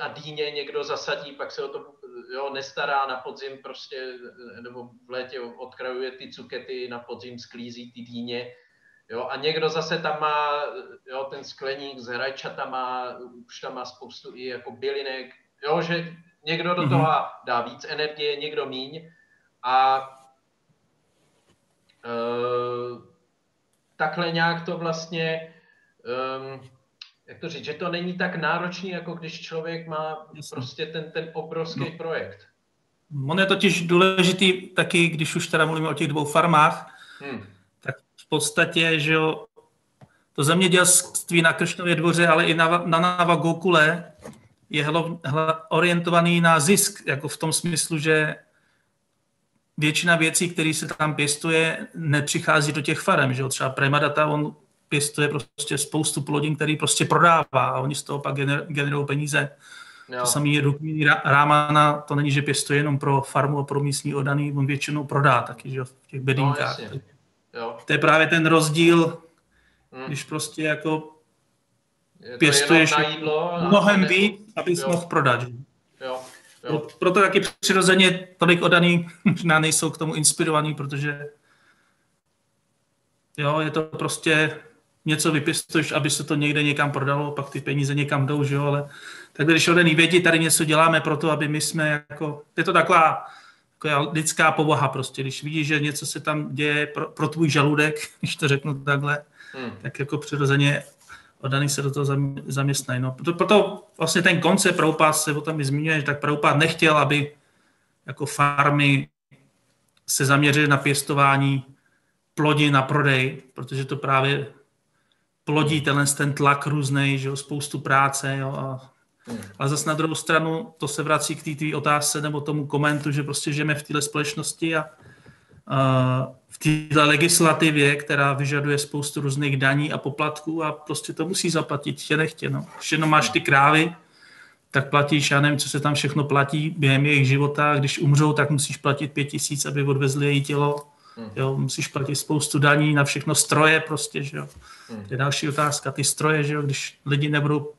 a dýně někdo zasadí, pak se o to jo, nestará na podzim prostě, nebo v létě odkrajuje ty cukety, na podzim sklízí ty dýně, Jo, a někdo zase tam má jo, ten skleník s rajčatama, už tam má spoustu i jako bylinek, jo, že někdo do toho mm-hmm. dá víc energie, někdo míň a uh, takhle nějak to vlastně, um, jak to říct, že to není tak náročný, jako když člověk má Jasně. prostě ten, ten obrovský no. projekt. On je totiž důležitý taky, když už teda mluvíme o těch dvou farmách, hmm podstatě, že jo, to zemědělství na Kršnově dvoře, ale i na, na Nava Gokule je hlo, hlo, orientovaný na zisk, jako v tom smyslu, že většina věcí, které se tam pěstuje, nepřichází do těch farem, že jo, třeba Premadata, on pěstuje prostě spoustu plodin, který prostě prodává a oni z toho pak gener, generují peníze. Jo. To samý je Rukmíny Rámana, to není, že pěstuje jenom pro farmu a pro místní odaný, on většinou prodá taky, že jo, v těch bedinkách. No, Jo. To je právě ten rozdíl, hmm. když prostě jako je pěstuješ jídlo, mnohem víc, abys mohl prodat. Jo. Jo. Proto taky přirozeně tolik odaný [laughs] možná nejsou k tomu inspirovaný, protože jo, je to prostě něco vypěstuješ, aby se to někde někam prodalo, pak ty peníze někam jdou, že jo, ale tak když odený vědí, tady něco děláme pro to, aby my jsme jako, je to taková jako lidská povaha prostě, když vidíš, že něco se tam děje pro, pro tvůj žaludek, [laughs] když to řeknu takhle, hmm. tak jako přirozeně oddaný se do toho zaměstnají. No, proto, proto vlastně ten koncept Prabhupád se o tom i zmiňuje, že tak Prabhupád nechtěl, aby jako farmy se zaměřily na pěstování plodin na prodej, protože to právě plodí tenhle ten tlak různý, že jo, spoustu práce jo, a Hmm. Ale zase na druhou stranu to se vrací k té otázce nebo tomu komentu, že prostě žijeme v této společnosti a v této legislativě, která vyžaduje spoustu různých daní a poplatků a prostě to musí zaplatit tě nechtě. No. Když jenom máš ty krávy, tak platíš, já nevím, co se tam všechno platí během jejich života. Když umřou, tak musíš platit pět tisíc, aby odvezli její tělo. Hmm. Jo, musíš platit spoustu daní na všechno stroje prostě, že jo. Hmm. To je další otázka, ty stroje, že jo, když lidi nebudou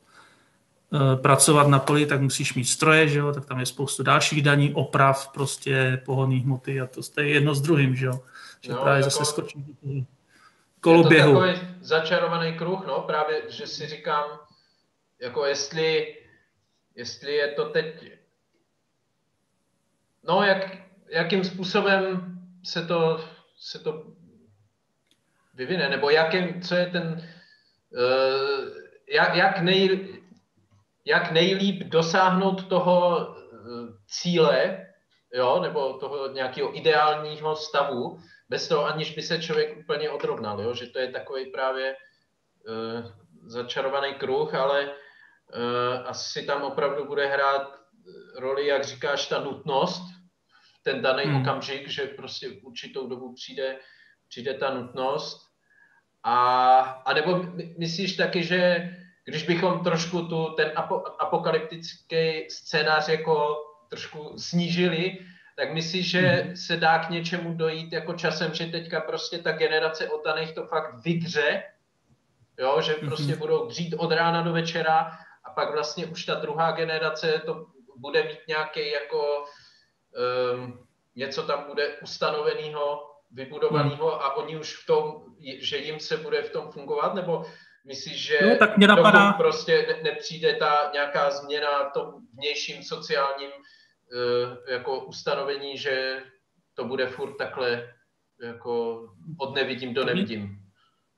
pracovat na poli, tak musíš mít stroje, že jo? tak tam je spoustu dalších daní, oprav, prostě pohonných hmoty a to je jedno s druhým, že jo? Že no, právě jako, zase skočí koloběhu. Je to takový začarovaný kruh, no, právě, že si říkám, jako jestli, jestli je to teď, no, jak, jakým způsobem se to, se to vyvine, nebo jakým, co je ten, uh, jak, jak nej, jak nejlíp dosáhnout toho eh, cíle, jo, nebo toho nějakého ideálního stavu, bez toho aniž by se člověk úplně odrovnal, jo, že to je takový právě uh, začarovaný kruh, ale uh, asi tam opravdu bude hrát roli, jak říkáš, ta nutnost, ten daný hmm. okamžik, že prostě v určitou dobu přijde, přijde ta nutnost. A, a nebo myslíš taky, že když bychom trošku tu, ten apo, apokalyptický scénář jako trošku snížili, tak myslíš, že hmm. se dá k něčemu dojít jako časem, že teďka prostě ta generace oddaných to fakt vydře, jo, že mhm. prostě budou dřít od rána do večera a pak vlastně už ta druhá generace to bude mít nějaký jako um, něco tam bude ustanoveného, vybudovaného hmm. a oni už v tom, že jim se bude v tom fungovat, nebo Myslíš, že no, tak mě napadá... prostě ne, nepřijde ta nějaká změna v tom vnějším sociálním uh, jako ustanovení, že to bude furt takhle jako od nevidím do nevidím?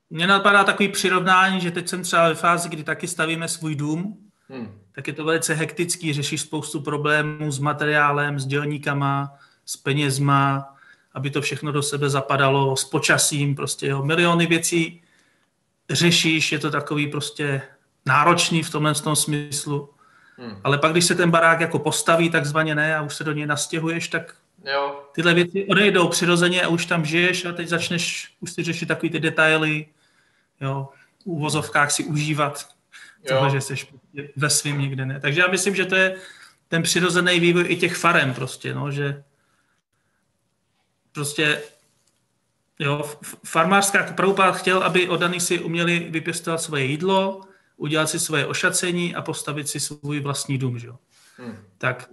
Mně napadá takový přirovnání, že teď jsem třeba ve fázi, kdy taky stavíme svůj dům, hmm. tak je to velice hektický, řešíš spoustu problémů s materiálem, s dělníkama, s penězma, aby to všechno do sebe zapadalo, s počasím, prostě jo, miliony věcí řešíš, je to takový prostě náročný v tomhle tom smyslu. Hmm. Ale pak, když se ten barák jako postaví takzvaně ne a už se do něj nastěhuješ, tak jo. tyhle věci odejdou přirozeně a už tam žiješ a teď začneš už si řešit takový ty detaily, jo, v úvozovkách si užívat toho, že jsi ve svým někde ne. Takže já myslím, že to je ten přirozený vývoj i těch farem prostě, no, že prostě jo, farmářská Prabhupád chtěl, aby odaný si uměli vypěstovat svoje jídlo, udělat si svoje ošacení a postavit si svůj vlastní dům. Že? Hmm. Tak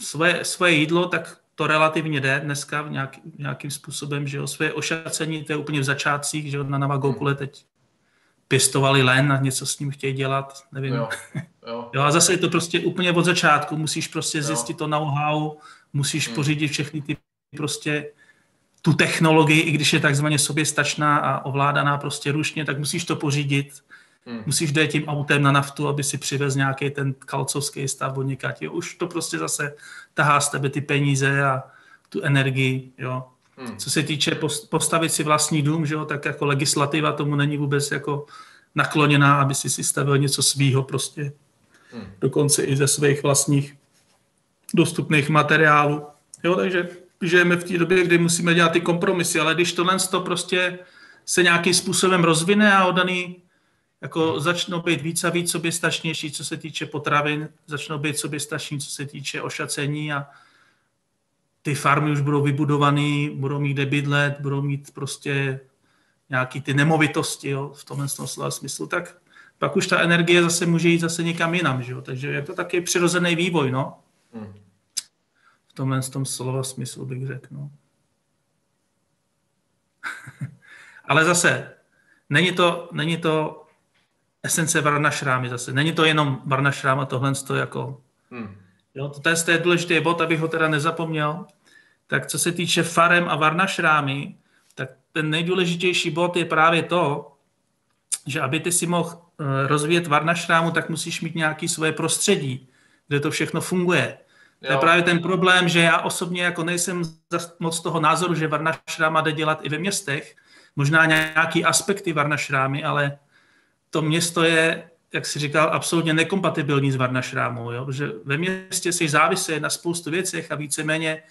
svoje, svoje jídlo, tak to relativně jde dneska v nějak, nějakým způsobem, že jo, svoje ošacení, to je úplně v začátcích, že jo, na Navagokule hmm. teď pěstovali len a něco s ním chtějí dělat, nevím. Jo. Jo. [laughs] jo a zase je to prostě úplně od začátku, musíš prostě zjistit jo. to know-how, musíš hmm. pořídit všechny ty prostě tu technologii, i když je takzvaně soběstačná a ovládaná prostě rušně, tak musíš to pořídit. Hmm. Musíš dojít tím autem na naftu, aby si přivez nějaký ten kalcovský stav od někať. Už to prostě zase tahá z tebe ty peníze a tu energii. Jo. Hmm. Co se týče postavit si vlastní dům, že jo, tak jako legislativa tomu není vůbec jako nakloněná, aby si si stavil něco svýho prostě. Hmm. Dokonce i ze svých vlastních dostupných materiálů. Jo, takže žijeme v té době, kdy musíme dělat ty kompromisy, ale když tohle to prostě se nějakým způsobem rozvine a odaný jako začnou být víc a víc soběstačnější, co se týče potravin, začnou být soběstační, co se týče ošacení a ty farmy už budou vybudované, budou mít kde bydlet, budou mít prostě nějaký ty nemovitosti jo, v tomhle slova smyslu, tak pak už ta energie zase může jít zase někam jinam, že jo? takže je to taky přirozený vývoj, no. Hmm. V tomhle tom slova smyslu bych řekl, no. [laughs] Ale zase, není to, není to esence Varnašrámy zase. Není to jenom Varnašráma, tohle to jako... Hmm. Jo, to, to je důležitý bod, abych ho teda nezapomněl. Tak co se týče farem a Varnašrámy, tak ten nejdůležitější bod je právě to, že aby ty si mohl eh, rozvíjet Varnašrámu, tak musíš mít nějaké svoje prostředí, kde to všechno funguje. To je právě ten problém, že já osobně jako nejsem moc toho názoru, že Varnašráma jde dělat i ve městech, možná nějaký aspekty Varnašrámy, ale to město je, jak si říkal, absolutně nekompatibilní s Varnašrámou, jo? protože ve městě si závisí na spoustu věcech a víceméně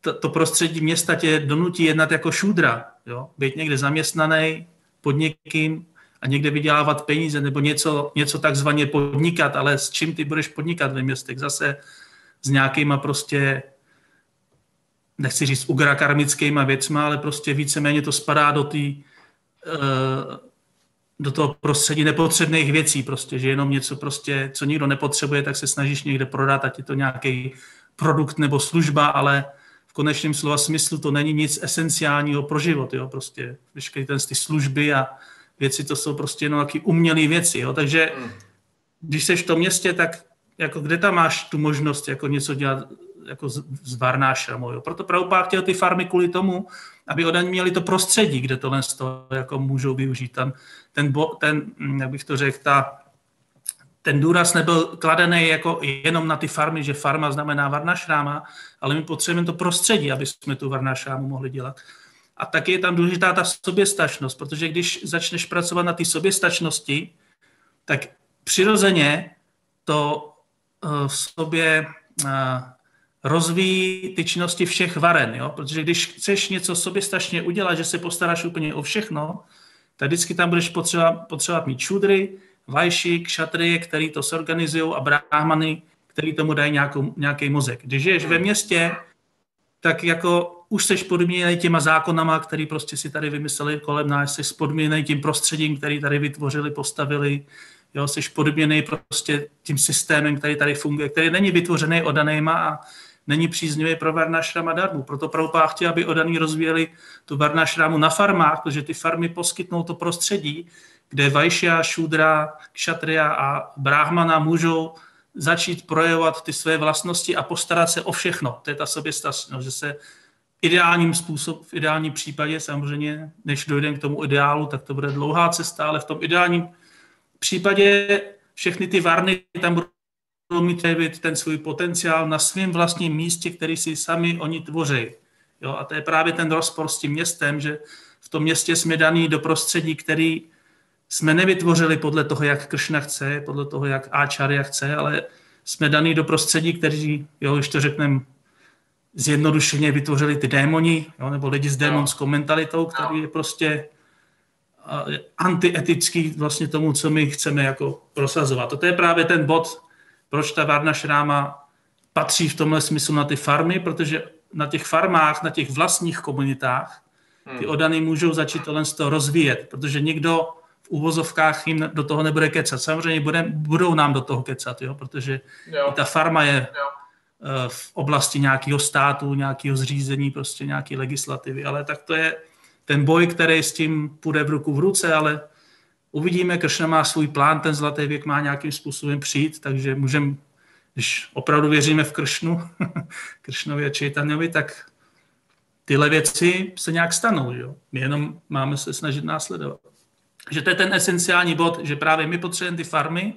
to, to prostředí města tě donutí jednat jako šudra, jo? být někde zaměstnaný pod někým a někde vydělávat peníze nebo něco, něco takzvaně podnikat, ale s čím ty budeš podnikat ve městech? Zase s nějakýma prostě nechci říct ugrakarmickýma věcma, ale prostě víceméně to spadá do té uh, do toho prostředí nepotřebných věcí, prostě, že jenom něco prostě, co nikdo nepotřebuje, tak se snažíš někde prodat, ať je to nějaký produkt nebo služba, ale v konečném slova smyslu to není nic esenciálního pro život, jo, prostě veškeré ten ty služby a věci, to jsou prostě jenom nějaké umělé věci, jo, takže hmm. když jsi v tom městě, tak jako kde tam máš tu možnost jako něco dělat jako s Varnášramou, jo. Proto Prabhupád chtěl ty farmy kvůli tomu, aby oni měli to prostředí, kde tohle to jako můžou využít. Tam ten, bo, ten, hm, jak bych to řekl, ta, ten důraz nebyl kladený jako jenom na ty farmy, že farma znamená varnašráma, ale my potřebujeme to prostředí, aby jsme tu varnašrámu mohli dělat. A taky je tam důležitá ta soběstačnost, protože když začneš pracovat na té soběstačnosti, tak přirozeně to v sobě eh, rozvíjí ty činnosti všech varen, jo? protože když chceš něco soběstačně udělat, že se postaráš úplně o všechno, tak vždycky tam budeš potřeba, potřebovat mít čudry, vajši, kšatry, který to zorganizují a bráhmany, který tomu dají nějakou, nějaký mozek. Když žiješ ve městě, tak jako už jsi podmíněný těma zákonama, který prostě si tady vymysleli kolem nás, jsi podmíněný tím prostředím, který tady vytvořili, postavili, jo, jsi podmíněný prostě tím systémem, který tady funguje, který není vytvořený odanýma a není příznivý pro Varnašrama darmu. Proto Prabhupád chtěl, aby odaní rozvíjeli tu Varnašramu na farmách, protože ty farmy poskytnou to prostředí, kde Vajšia, Šudra, Kšatria a Brahmana můžou začít projevovat ty své vlastnosti a postarat se o všechno. To je ta soběstačnost, že se ideálním způsob, v ideálním případě samozřejmě, než dojdeme k tomu ideálu, tak to bude dlouhá cesta, ale v tom ideálním případě všechny ty varny tam budou mít ten svůj potenciál na svém vlastním místě, který si sami oni tvoří. Jo, a to je právě ten rozpor s tím městem, že v tom městě jsme daní do prostředí, který jsme nevytvořili podle toho, jak Kršna chce, podle toho, jak Áčarya chce, ale jsme daní do prostředí, kteří, jo, když to řekneme zjednodušeně, vytvořili ty démoni, jo, nebo lidi s démonskou mentalitou, který je prostě antietický vlastně tomu, co my chceme jako prosazovat. To je právě ten bod, proč ta Varna Šráma patří v tomhle smyslu na ty farmy, protože na těch farmách, na těch vlastních komunitách, ty hmm. odany můžou začít tohle z toho rozvíjet, protože někdo v uvozovkách jim do toho nebude kecat. Samozřejmě bude, budou nám do toho kecat, jo, protože jo. ta farma je jo. Eh, v oblasti nějakého státu, nějakého zřízení, prostě nějaké legislativy, ale tak to je ten boj, který s tím půjde v ruku v ruce, ale uvidíme, Kršna má svůj plán, ten zlatý věk má nějakým způsobem přijít, takže můžeme, když opravdu věříme v Kršnu, [laughs] Kršnovi a Čejtanovi, tak tyhle věci se nějak stanou. Jo? My jenom máme se snažit následovat. Že to je ten esenciální bod, že právě my potřebujeme ty farmy,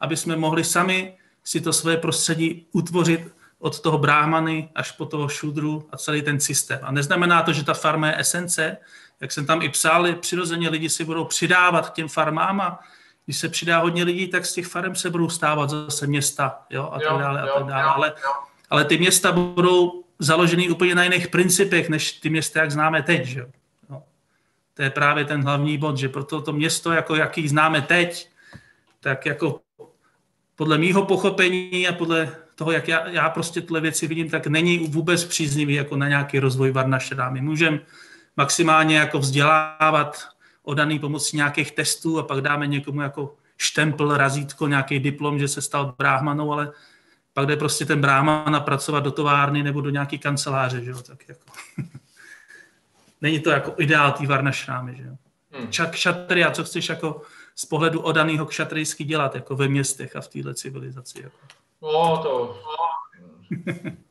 aby jsme mohli sami si to své prostředí utvořit od toho brámany až po toho šudru a celý ten systém. A neznamená to, že ta farma je esence, jak jsem tam i psal, přirozeně lidi si budou přidávat k těm farmám a když se přidá hodně lidí, tak z těch farem se budou stávat zase města jo, a tak dále. A tak dále. Ale, ale ty města budou založený úplně na jiných principech, než ty města, jak známe teď. Že? No. To je právě ten hlavní bod, že proto to město, jako jaký známe teď, tak jako podle mýho pochopení a podle toho, jak já, já prostě tyhle věci vidím, tak není vůbec příznivý jako na nějaký rozvoj Varnašeda. My můžeme maximálně jako vzdělávat odaný pomocí nějakých testů a pak dáme někomu jako štempel, razítko, nějaký diplom, že se stal bráhmanou, ale pak jde prostě ten bráhman pracovat do továrny nebo do nějaký kanceláře, že jo, tak jako. [laughs] Není to jako ideál tý varnašrámy, že jo. Hmm. Čak, šatria, co chceš jako z pohledu odaného kšatrijsky dělat, jako ve městech a v téhle civilizaci. Jako. No, to... [laughs]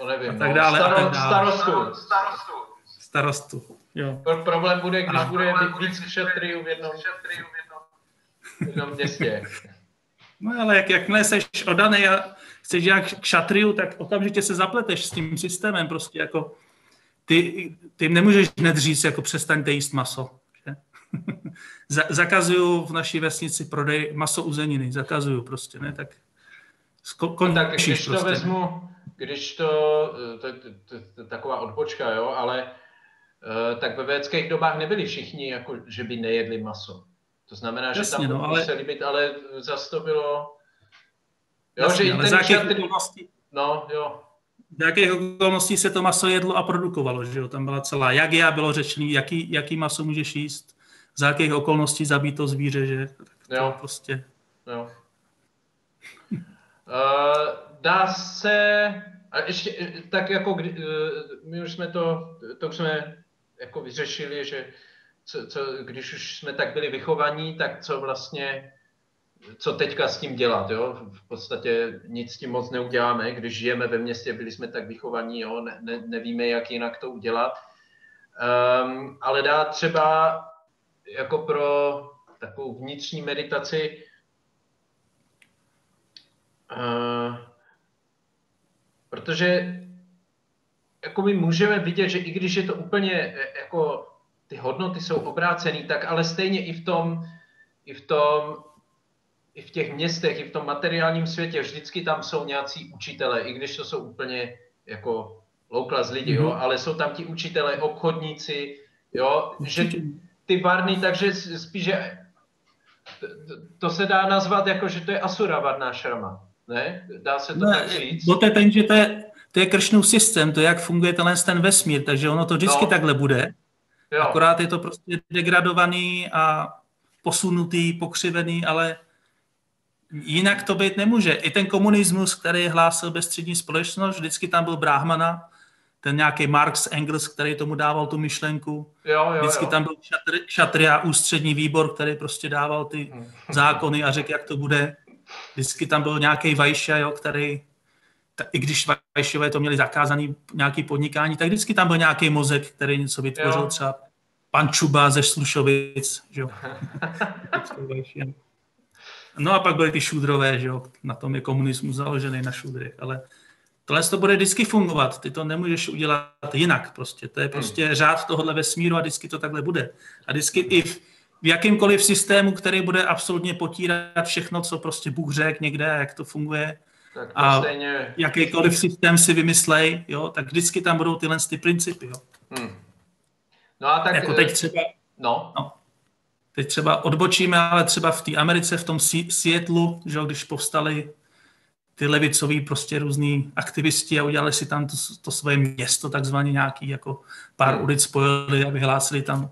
To nevím. A tak no. dále, Staro, a tak dále. Starostu. Starostu. Starostu, jo. Pro, problém bude, když bude víc kšatriů v jednom, v jednom městě. No ale jak, jakmile jsi odaný a chceš dělat kšatriu, tak okamžitě se zapleteš s tím systémem prostě jako ty, ty nemůžeš hned říct, jako přestaňte jíst maso. Že? [laughs] Zakazuju v naší vesnici prodej maso uzeniny, zakazuju prostě, ne, tak Kon, tak když to prostě. vezmu, když to, to, to, to, to, taková odbočka, jo, ale uh, tak ve védských dobách nebyli všichni, jako, že by nejedli maso. To znamená, že Jasně, tam no, ale... museli být, ale zase to bylo... Jo, Jasně, že ale za jakých okolností... No, jo. Z jakých okolností se to maso jedlo a produkovalo, že jo? Tam byla celá jak já bylo řečený, jaký, jaký maso můžeš jíst, za jakých okolností zabít to zvíře, že? Tak to jo. prostě... Jo. Uh, dá se, a ještě tak jako, uh, my už jsme to, to už jsme jako vyřešili, že co, co, když už jsme tak byli vychovaní, tak co vlastně, co teďka s tím dělat, jo? V podstatě nic s tím moc neuděláme, když žijeme ve městě, byli jsme tak vychovaní, jo? Ne, ne, nevíme, jak jinak to udělat. Um, ale dá třeba jako pro takovou vnitřní meditaci Uh, protože jako my můžeme vidět, že i když je to úplně e, jako ty hodnoty jsou obrácený, tak ale stejně i v tom, i v tom, i v těch městech, i v tom materiálním světě vždycky tam jsou nějací učitele, i když to jsou úplně jako low class lidi, mm-hmm. jo, mhm. ale jsou tam ti učitelé, obchodníci, jo, že ty varny, takže spíš, že to, to se dá nazvat jako, že to je asura varná šrama. Ne? Dá se to ne, tak říct? Bo to je ten, že to je, to je kršnou systém, to je, jak funguje tenhle ten vesmír, takže ono to vždycky no. takhle bude. Jo. Akorát je to prostě degradovaný a posunutý, pokřivený, ale jinak to být nemůže. I ten komunismus, který hlásil bezstřední společnost, vždycky tam byl Brahmana, ten nějaký Marx, Engels, který tomu dával tu myšlenku. Jo, jo, vždycky jo. tam byl šatria, ústřední výbor, který prostě dával ty hmm. zákony a řekl, jak to bude. Vždycky tam byl nějaký Vajša, jo, který, ta, i když Vajšové to měli zakázaný nějaký podnikání, tak vždycky tam byl nějaký mozek, který něco vytvořil, jo. třeba pan Čuba ze Slušovic, že jo. [laughs] No a pak byly ty šudrové, že jo, na tom je komunismus založený na šudrech, ale tohle to bude vždycky fungovat, ty to nemůžeš udělat jinak prostě, to je hmm. prostě hmm. řád tohohle vesmíru a vždycky to takhle bude. A vždycky i v, v jakýmkoliv systému, který bude absolutně potírat všechno, co prostě Bůh řekl někde, jak to funguje, tak to a stejně... jakýkoliv systém si vymyslej, jo, tak vždycky tam budou tyhle ty principy. Jo. Hmm. No a tak... Jako teď eh, třeba... No. no. Teď třeba odbočíme, ale třeba v té Americe, v tom Seattleu, že když povstali ty levicoví prostě různý aktivisti a udělali si tam to, to svoje město, takzvaně nějaký, jako pár hmm. ulic spojili a vyhlásili tam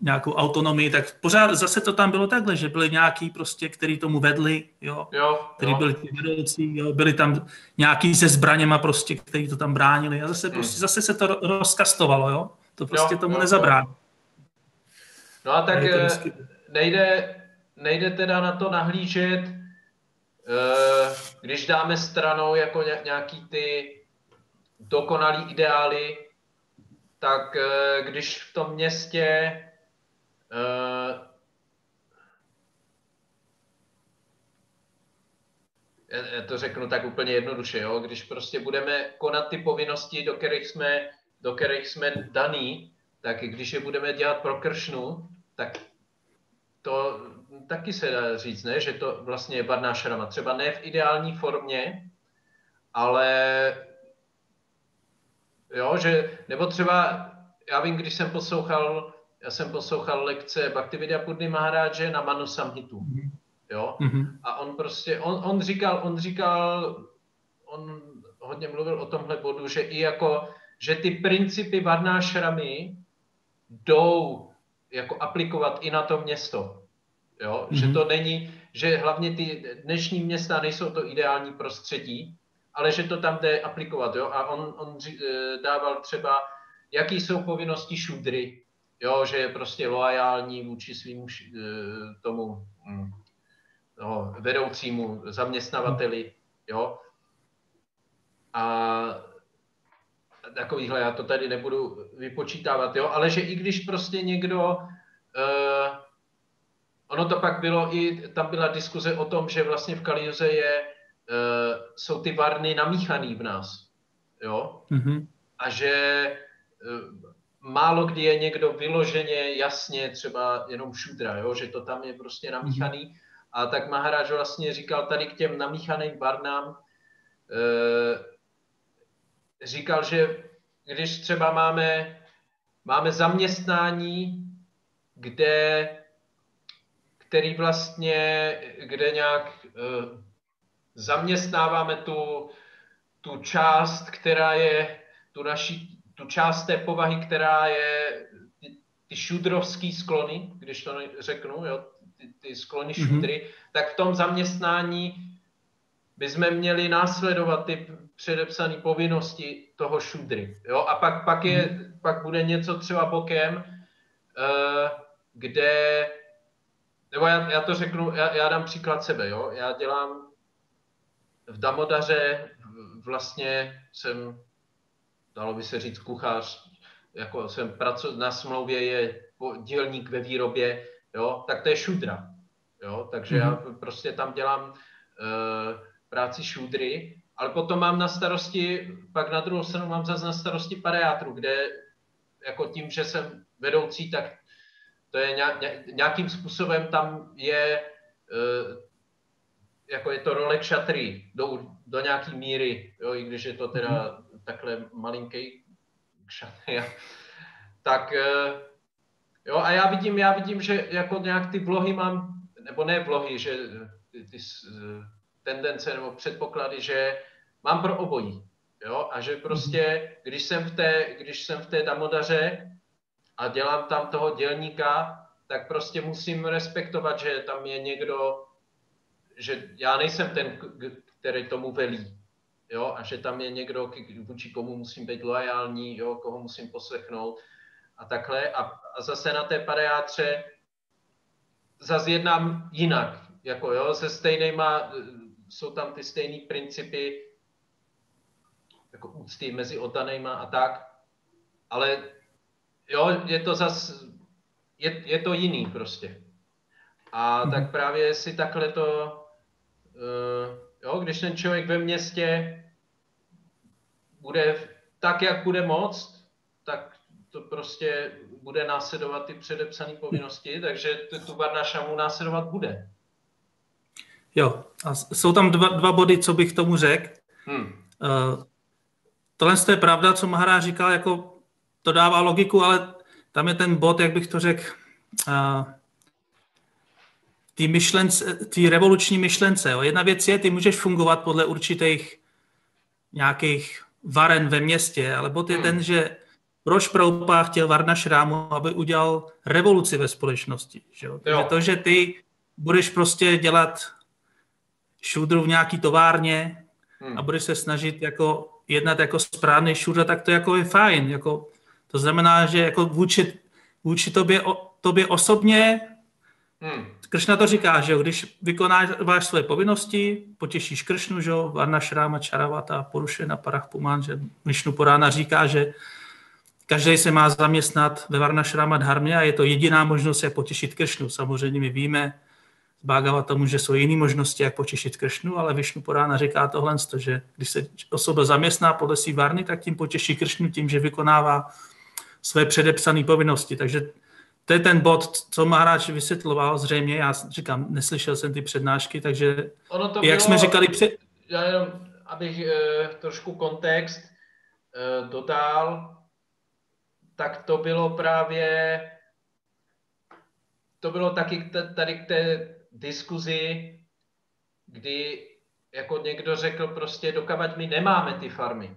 nějakou autonomii, tak pořád zase to tam bylo takhle, že byli nějaký prostě, který tomu vedli, jo, jo který jo. byli ty vedoucí, jo, byli tam nějaký se zbraněma prostě, který to tam bránili a zase, hmm. prostě, zase se to rozkastovalo, jo, to prostě jo, tomu jo, nezabrání. No a tak eh, nejde, nejde teda na to nahlížet, eh, když dáme stranou jako nějaký ty dokonalý ideály, tak eh, když v tom městě já to řeknu tak úplně jednoduše, jo? když prostě budeme konat ty povinnosti, do kterých jsme, do kterých jsme daný, tak když je budeme dělat pro kršnu, tak to taky se dá říct, ne? že to vlastně je barná šrama. Třeba ne v ideální formě, ale jo, že, nebo třeba, já vím, když jsem poslouchal, já jsem poslouchal lekce Bhaktividya Pudny Maharáže na Manu Samhitu. Jo? Mm-hmm. A on prostě, on, on říkal, on říkal, on hodně mluvil o tomhle bodu, že i jako, že ty principy šramy jdou jako aplikovat i na to město. Jo? Mm-hmm. Že to není, že hlavně ty dnešní města nejsou to ideální prostředí, ale že to tam jde aplikovat. Jo? A on, on eh, dával třeba, jaký jsou povinnosti šudry, jo? že je prostě loajální vůči svým eh, tomu no, vedoucímu zaměstnavateli. Jo? A takovýhle, já to tady nebudu vypočítávat, jo, ale že i když prostě někdo, uh, ono to pak bylo i, tam byla diskuze o tom, že vlastně v Kaliuze je, uh, jsou ty varny namíchaný v nás, jo, mm-hmm. a že uh, málo kdy je někdo vyloženě jasně třeba jenom šudra, jo, že to tam je prostě namíchaný, a tak Maharáž vlastně říkal tady k těm namíchaným varnám, uh, říkal, že když třeba máme, máme zaměstnání, kde, který vlastně, kde nějak uh, zaměstnáváme tu, tu část, která je, tu naší, tu část té povahy, která je ty, ty šudrovský sklony, když to řeknu, jo, ty, ty sklony mm-hmm. šudry, tak v tom zaměstnání bychom měli následovat ty předepsané povinnosti toho šudry. Jo? A pak, pak, je, hmm. pak bude něco třeba bokem, uh, kde, nebo já, já to řeknu, já, já dám příklad sebe, jo? já dělám v Damodaře, vlastně jsem, dalo by se říct, kuchař, jako jsem pracu, na smlouvě je dělník ve výrobě, jo? tak to je šudra. Jo? Takže mm-hmm. já hmm. prostě tam dělám uh, práci šudry, ale potom mám na starosti, pak na druhou stranu mám zase na starosti pareátru, kde jako tím, že jsem vedoucí, tak to je nějakým způsobem tam je, eh, jako je to role kšatry do, do nějaký míry, jo, i když je to teda mm-hmm. Takhle malinký kšatry, tak eh, jo, a já vidím, já vidím, že jako nějak ty vlohy mám, nebo ne vlohy, že ty, ty tendence nebo předpoklady, že mám pro obojí. Jo? A že prostě, když jsem v té, když jsem v té damodaře a dělám tam toho dělníka, tak prostě musím respektovat, že tam je někdo, že já nejsem ten, který tomu velí. Jo? A že tam je někdo, vůči komu musím být loajální, jo? koho musím poslechnout a takhle. A, a zase na té pareátře zase jednám jinak, jako jo, se stejnýma jsou tam ty stejné principy jako úcty mezi oddanýma a tak, ale jo, je to zas, je, je to jiný prostě. A tak právě si takhle to, uh, jo, když ten člověk ve městě bude tak, jak bude moc, tak to prostě bude následovat ty předepsané povinnosti, takže tu Varnaša mu následovat bude. Jo, a jsou tam dva, dva body, co bych tomu řekl. Hmm. Uh, tohle je pravda, co Mahará říkal, jako to dává logiku, ale tam je ten bod, jak bych to řekl, uh, ty myšlence, ty revoluční myšlence. Jo. Jedna věc je, ty můžeš fungovat podle určitých nějakých varen ve městě, ale bod je hmm. ten, že proč Prabhupada chtěl Varna Šrámu, aby udělal revoluci ve společnosti. Že? Jo? Takže to, že ty budeš prostě dělat šudru v nějaký továrně hmm. a budeš se snažit jako jednat jako správný šudra, tak to jako je fajn. Jako, to znamená, že jako vůči, vůči tobě, o, tobě osobně Hmm. Kršna to říká, že jo, když vykonáváš své povinnosti, potěšíš Kršnu, že jo, Varna Šráma Čaravata, Porušena Parach Puman, že Višnu Porána říká, že každý se má zaměstnat ve Varna Šráma Dharmě a je to jediná možnost, jak potěšit Kršnu. Samozřejmě my víme z tomu, že jsou jiné možnosti, jak potěšit Kršnu, ale Višnu Porána říká tohle, že když se osoba zaměstná podle svý Varny, tak tím potěší Kršnu tím, že vykonává své předepsané povinnosti. Takže to je ten bod, co Maharáč vysvětloval zřejmě, já říkám, neslyšel jsem ty přednášky, takže ono to jak bylo, jsme říkali před... Já jenom, abych e, trošku kontext e, dodal, tak to bylo právě, to bylo taky tady k té diskuzi, kdy jako někdo řekl prostě, dokavať my nemáme ty farmy,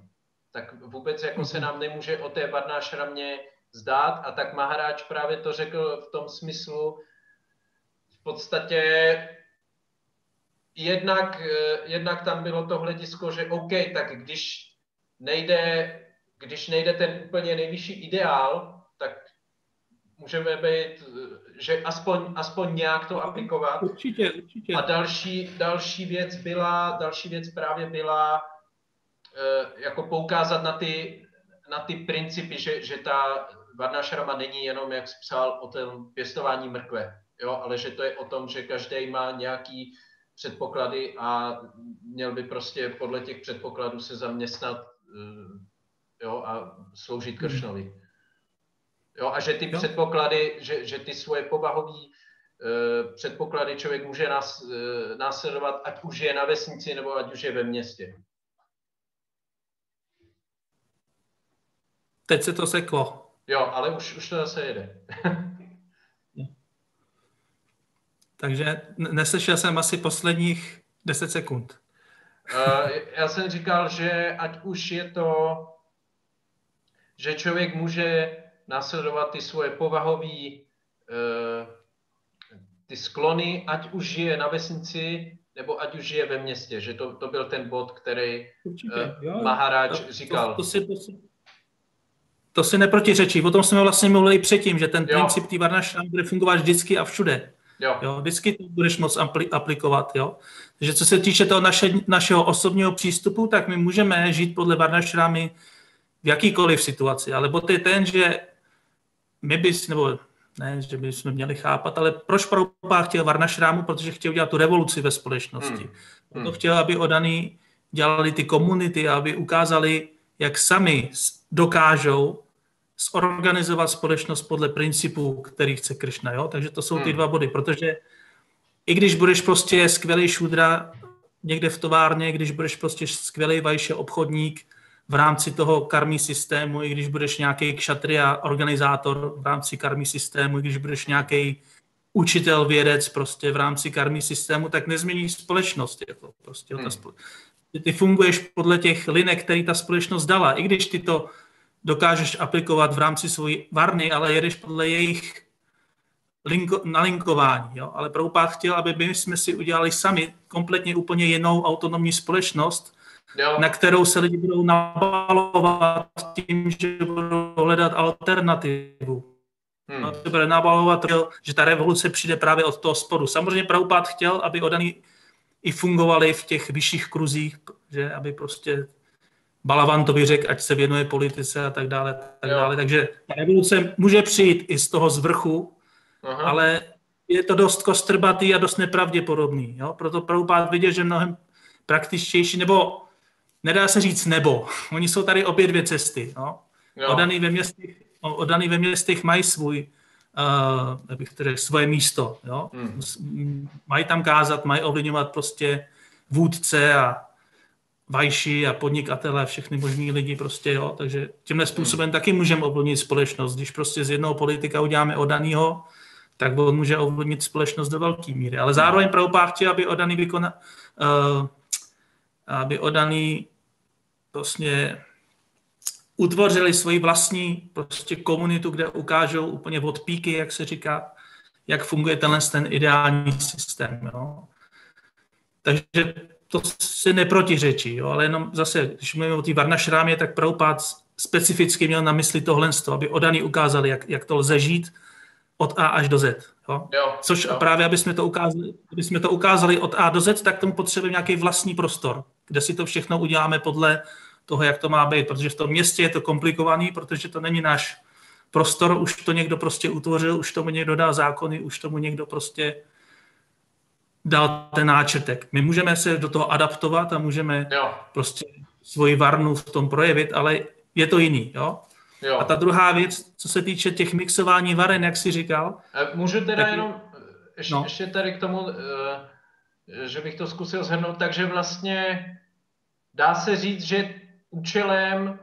tak vůbec jako se mhm. nám nemůže o té Varnášramě zdát. A tak Maharáč právě to řekl v tom smyslu, v podstatě jednak, eh, jednak tam bylo to hledisko, že OK, tak když nejde, když nejde ten úplně nejvyšší ideál, tak můžeme být, že aspoň, aspoň nějak to aplikovat. Určitě, určitě. A další, další věc byla, další věc právě byla eh, jako poukázat na ty, na ty principy, že, že ta Varnašrama není jenom, jak jsi psal, o tom pěstování mrkve, jo, ale že to je o tom, že každý má nějaký předpoklady a měl by prostě podle těch předpokladů se zaměstnat eh, jo, a sloužit hmm. Kršnovi. Jo, a že ty jo. předpoklady, že, že ty svoje povahové uh, předpoklady člověk může nás, uh, následovat, ať už je na vesnici nebo ať už je ve městě. Teď se to seklo. Jo, ale už, už to zase jede. [laughs] Takže neslyšel jsem asi posledních 10 sekund. Uh, já jsem říkal, že ať už je to, že člověk může následovat ty svoje povahové uh, ty sklony, ať už žije na vesnici, nebo ať už žije ve městě, že to, to byl ten bod, který uh, Maharáč říkal. To, to, si, to, si, to si neprotiřečí. O tom jsme vlastně mluvili předtím, že ten jo. princip té Varnašram bude fungovat vždycky a všude. Jo. Jo, vždycky to budeš moc aplikovat. Jo. Takže co se týče toho naše, našeho osobního přístupu, tak my můžeme žít podle Varnašrámy v jakýkoliv situaci, ale bod je ten, že my bys, nebo ne, že bychom měli chápat, ale proč Prabhupada chtěl Varnašrámu? Protože chtěl udělat tu revoluci ve společnosti. Hmm. Proto hmm. chtěl, aby odaný dělali ty komunity, aby ukázali, jak sami dokážou zorganizovat společnost podle principů, který chce Kršna. Jo? Takže to jsou ty hmm. dva body, protože i když budeš prostě skvělý šudra někde v továrně, když budeš prostě skvělý vajše obchodník v rámci toho karmí systému, i když budeš nějaký kšatria organizátor v rámci karmí systému, i když budeš nějaký učitel, vědec prostě v rámci karmí systému, tak nezmění společnost. Jako prostě hmm. ta spole- ty funguješ podle těch linek, který ta společnost dala. I když ty to dokážeš aplikovat v rámci svojí varny, ale jedeš podle jejich linko, nalinkování. Jo? Ale Prabhupád chtěl, aby my jsme si udělali sami kompletně úplně jinou autonomní společnost, jo. na kterou se lidi budou nabalovat tím, že budou hledat alternativu. Hmm. No, to bude nabalovat, že ta revoluce přijde právě od toho spodu. Samozřejmě Prabhupád chtěl, aby odaný i fungovali v těch vyšších kruzích, že aby prostě Balavantovi řekl, ať se věnuje politice a tak dále. Tak dále. Takže ta revoluce může přijít i z toho zvrchu, Aha. ale je to dost kostrbatý a dost nepravděpodobný. Jo? Proto Prabhupád viděl, že mnohem praktičtější, nebo nedá se říct nebo. [laughs] Oni jsou tady obě dvě cesty. Jo? Odaný, ve městech, odaný ve městech mají svůj, uh, bych to řekl, svoje místo. Jo? Hmm. Mají tam kázat, mají ovlivňovat prostě vůdce a vajši a podnikatele, všechny možní lidi prostě, jo. Takže tímhle způsobem taky můžeme ovlivnit společnost. Když prostě z jednoho politika uděláme odanýho, tak on může ovlivnit společnost do velké míry. Ale zároveň Prabhupád chtěl, aby odaný vykona, uh, aby odaný vlastně utvořili svoji vlastní prostě komunitu, kde ukážou úplně od píky, jak se říká, jak funguje tenhle ten ideální systém. Jo. Takže to se neprotiřečí, jo, ale jenom zase, když mluvíme o té Varnašrámě, tak Prabhupád specificky měl na mysli tohle, aby odaný ukázali, jak, jak to lze žít od A až do Z. Jo? Jo, Což jo. právě, aby jsme, to ukázali, aby jsme to ukázali od A do Z, tak tomu potřebujeme nějaký vlastní prostor, kde si to všechno uděláme podle toho, jak to má být, protože v tom městě je to komplikovaný, protože to není náš prostor, už to někdo prostě utvořil, už tomu někdo dá zákony, už tomu někdo prostě dal ten náčrtek. My můžeme se do toho adaptovat a můžeme jo. prostě svoji varnu v tom projevit, ale je to jiný. Jo? Jo. A ta druhá věc, co se týče těch mixování varen, jak jsi říkal. Můžu teda tak... jenom ještě, no. ještě tady k tomu, eh, že bych to zkusil shrnout, takže vlastně dá se říct, že účelem,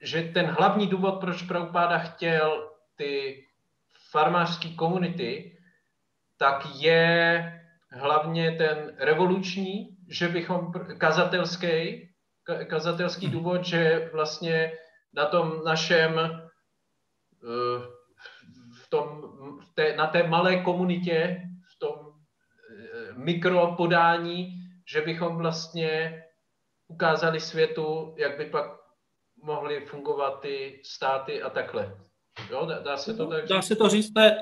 že ten hlavní důvod, proč Prabhupáda chtěl ty farmářské komunity, tak je hlavně ten revoluční, že bychom kazatelský, kazatelský hmm. důvod, že vlastně na tom našem, eh, v tom, v té, na té malé komunitě, v tom eh, mikropodání, že bychom vlastně ukázali světu, jak by pak mohly fungovat ty státy a takhle. Jo, dá, dá se to tak Dá se to říct, to je,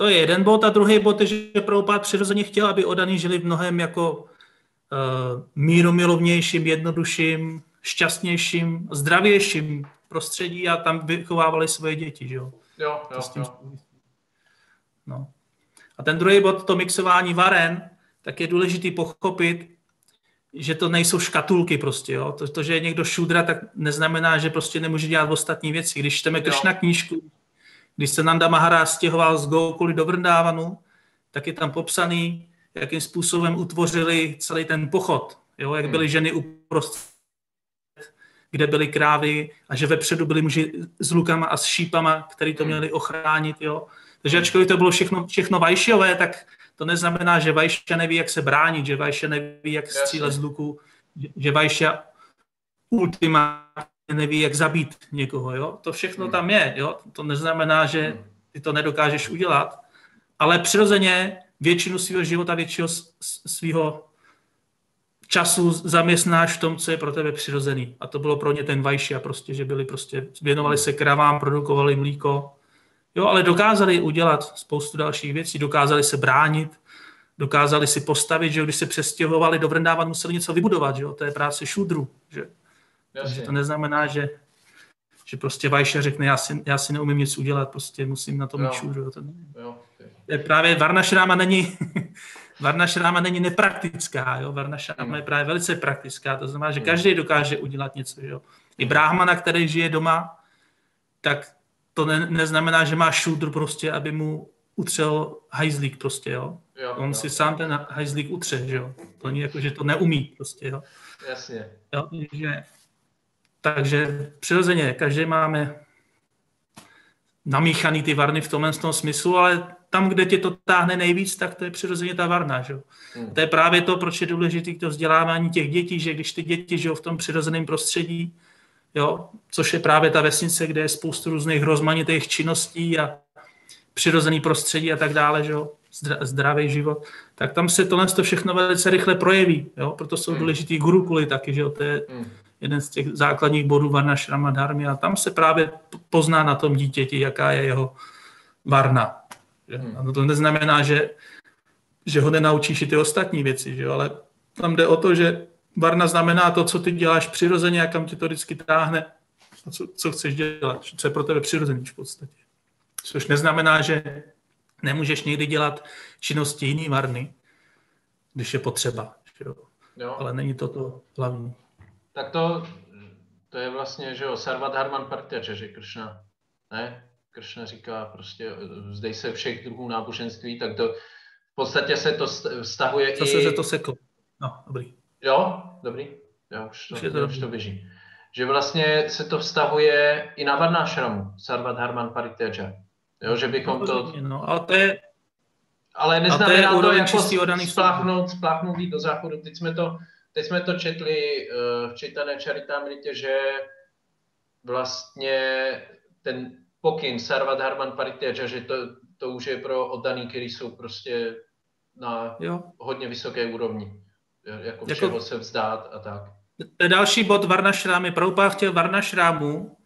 to je jeden bod. A druhý bod je, že Prabhupád přirozeně chtěl, aby odaní žili v mnohem jako uh, míromilovnějším, jednodušším, šťastnějším, zdravějším prostředí a tam vychovávali svoje děti, že jo? Jo, jo, to jo. No. A ten druhý bod, to mixování varen, tak je důležitý pochopit, že to nejsou škatulky prostě, jo. To, to že je někdo šudra, tak neznamená, že prostě nemůže dělat ostatní věci. Když čteme Kršna knížku, když se Nanda Mahara stěhoval z Gokuli do Vrndávanu, tak je tam popsaný, jakým způsobem utvořili celý ten pochod, jo, jak hmm. byly ženy uprostřed kde byly krávy a že vepředu byli muži s lukama a s šípama, který to hmm. měli ochránit. Jo. Takže ačkoliv to bylo všechno, všechno vajšové, tak to neznamená, že vajša neví, jak se bránit, že vajša neví, jak střílet z luku, že vajša ultimátně neví, jak zabít někoho. Jo. To všechno hmm. tam je. Jo. To neznamená, že hmm. ty to nedokážeš udělat, ale přirozeně většinu svého života, většinu svého času zaměstnáš v tom, co je pro tebe přirozený. A to bylo pro ně ten a prostě, že byli prostě, věnovali se kravám, produkovali mlíko. Jo, ale dokázali udělat spoustu dalších věcí, dokázali se bránit, dokázali si postavit, že když se přestěhovali do Vrndávat, museli něco vybudovat, že jo, to je práce šudru, že. Takže to neznamená, že, že prostě Vajša řekne, já si, já si neumím nic udělat, prostě musím na to mít šudru. To, jo. je právě Varna Šráma není, [laughs] Varna šráma není nepraktická, jo? Varna šráma hmm. je právě velice praktická, to znamená, že hmm. každý dokáže udělat něco. Jo? I bráhmana, který žije doma, tak to ne, neznamená, že má šudr prostě, aby mu utřel hajzlík prostě, jo. jo On jo. si sám ten hajzlík utře, že jo. To není jako, že to neumí prostě, jo. Jasně. Jo, že, takže přirozeně, každý máme namíchaný ty varny v tomhle tom smyslu, ale tam, kde tě to táhne nejvíc, tak to je přirozeně ta varna. Že? Hmm. To je právě to, proč je důležité to vzdělávání těch dětí, že když ty děti žijou v tom přirozeném prostředí, jo, což je právě ta vesnice, kde je spoustu různých rozmanitých činností a přirozený prostředí a tak dále, že zdravý život, tak tam se tohle to všechno velice rychle projeví. Jo? Proto jsou hmm. důležitý gurukuly taky, že jo? to je hmm. jeden z těch základních bodů Varna Šrama Dharmy a tam se právě pozná na tom dítěti, jaká je jeho varna. Hmm. A to neznamená, že, že ho nenaučíš i ty ostatní věci, že jo? ale tam jde o to, že varna znamená to, co ty děláš přirozeně a kam tě to vždycky táhne co, co chceš dělat, co je pro tebe přirozený v podstatě. Což neznamená, že nemůžeš někdy dělat činnosti jiný marny, když je potřeba. Jo? Jo. Ale není to to hlavní. Tak to, to je vlastně, že jo, Sarvat Harman Partyače, že Kršna, ne? Kršna říká prostě, zdej se všech druhů náboženství, tak to v podstatě se to vztahuje Zase i... se to seklo. No, dobrý. Jo, dobrý. Jo, už to, už, to, už to běží. Že vlastně se to vztahuje i na Varnášramu, Sarvat Harman Partyače. Jo, že bychom to... No, ale to je... Ale neznamená to, to jako spláchnout, spláchnout do záchodu. Teď jsme to, teď jsme to četli uh, v čítané Charitamritě, že vlastně ten pokyn Sarvat Harman Parityaja, že to, to už je pro oddaný, kteří jsou prostě na jo. hodně vysoké úrovni. Jako všeho jako, se vzdát a tak. To je další bod Varnašrámy. Prabhupád chtěl Varnašrámu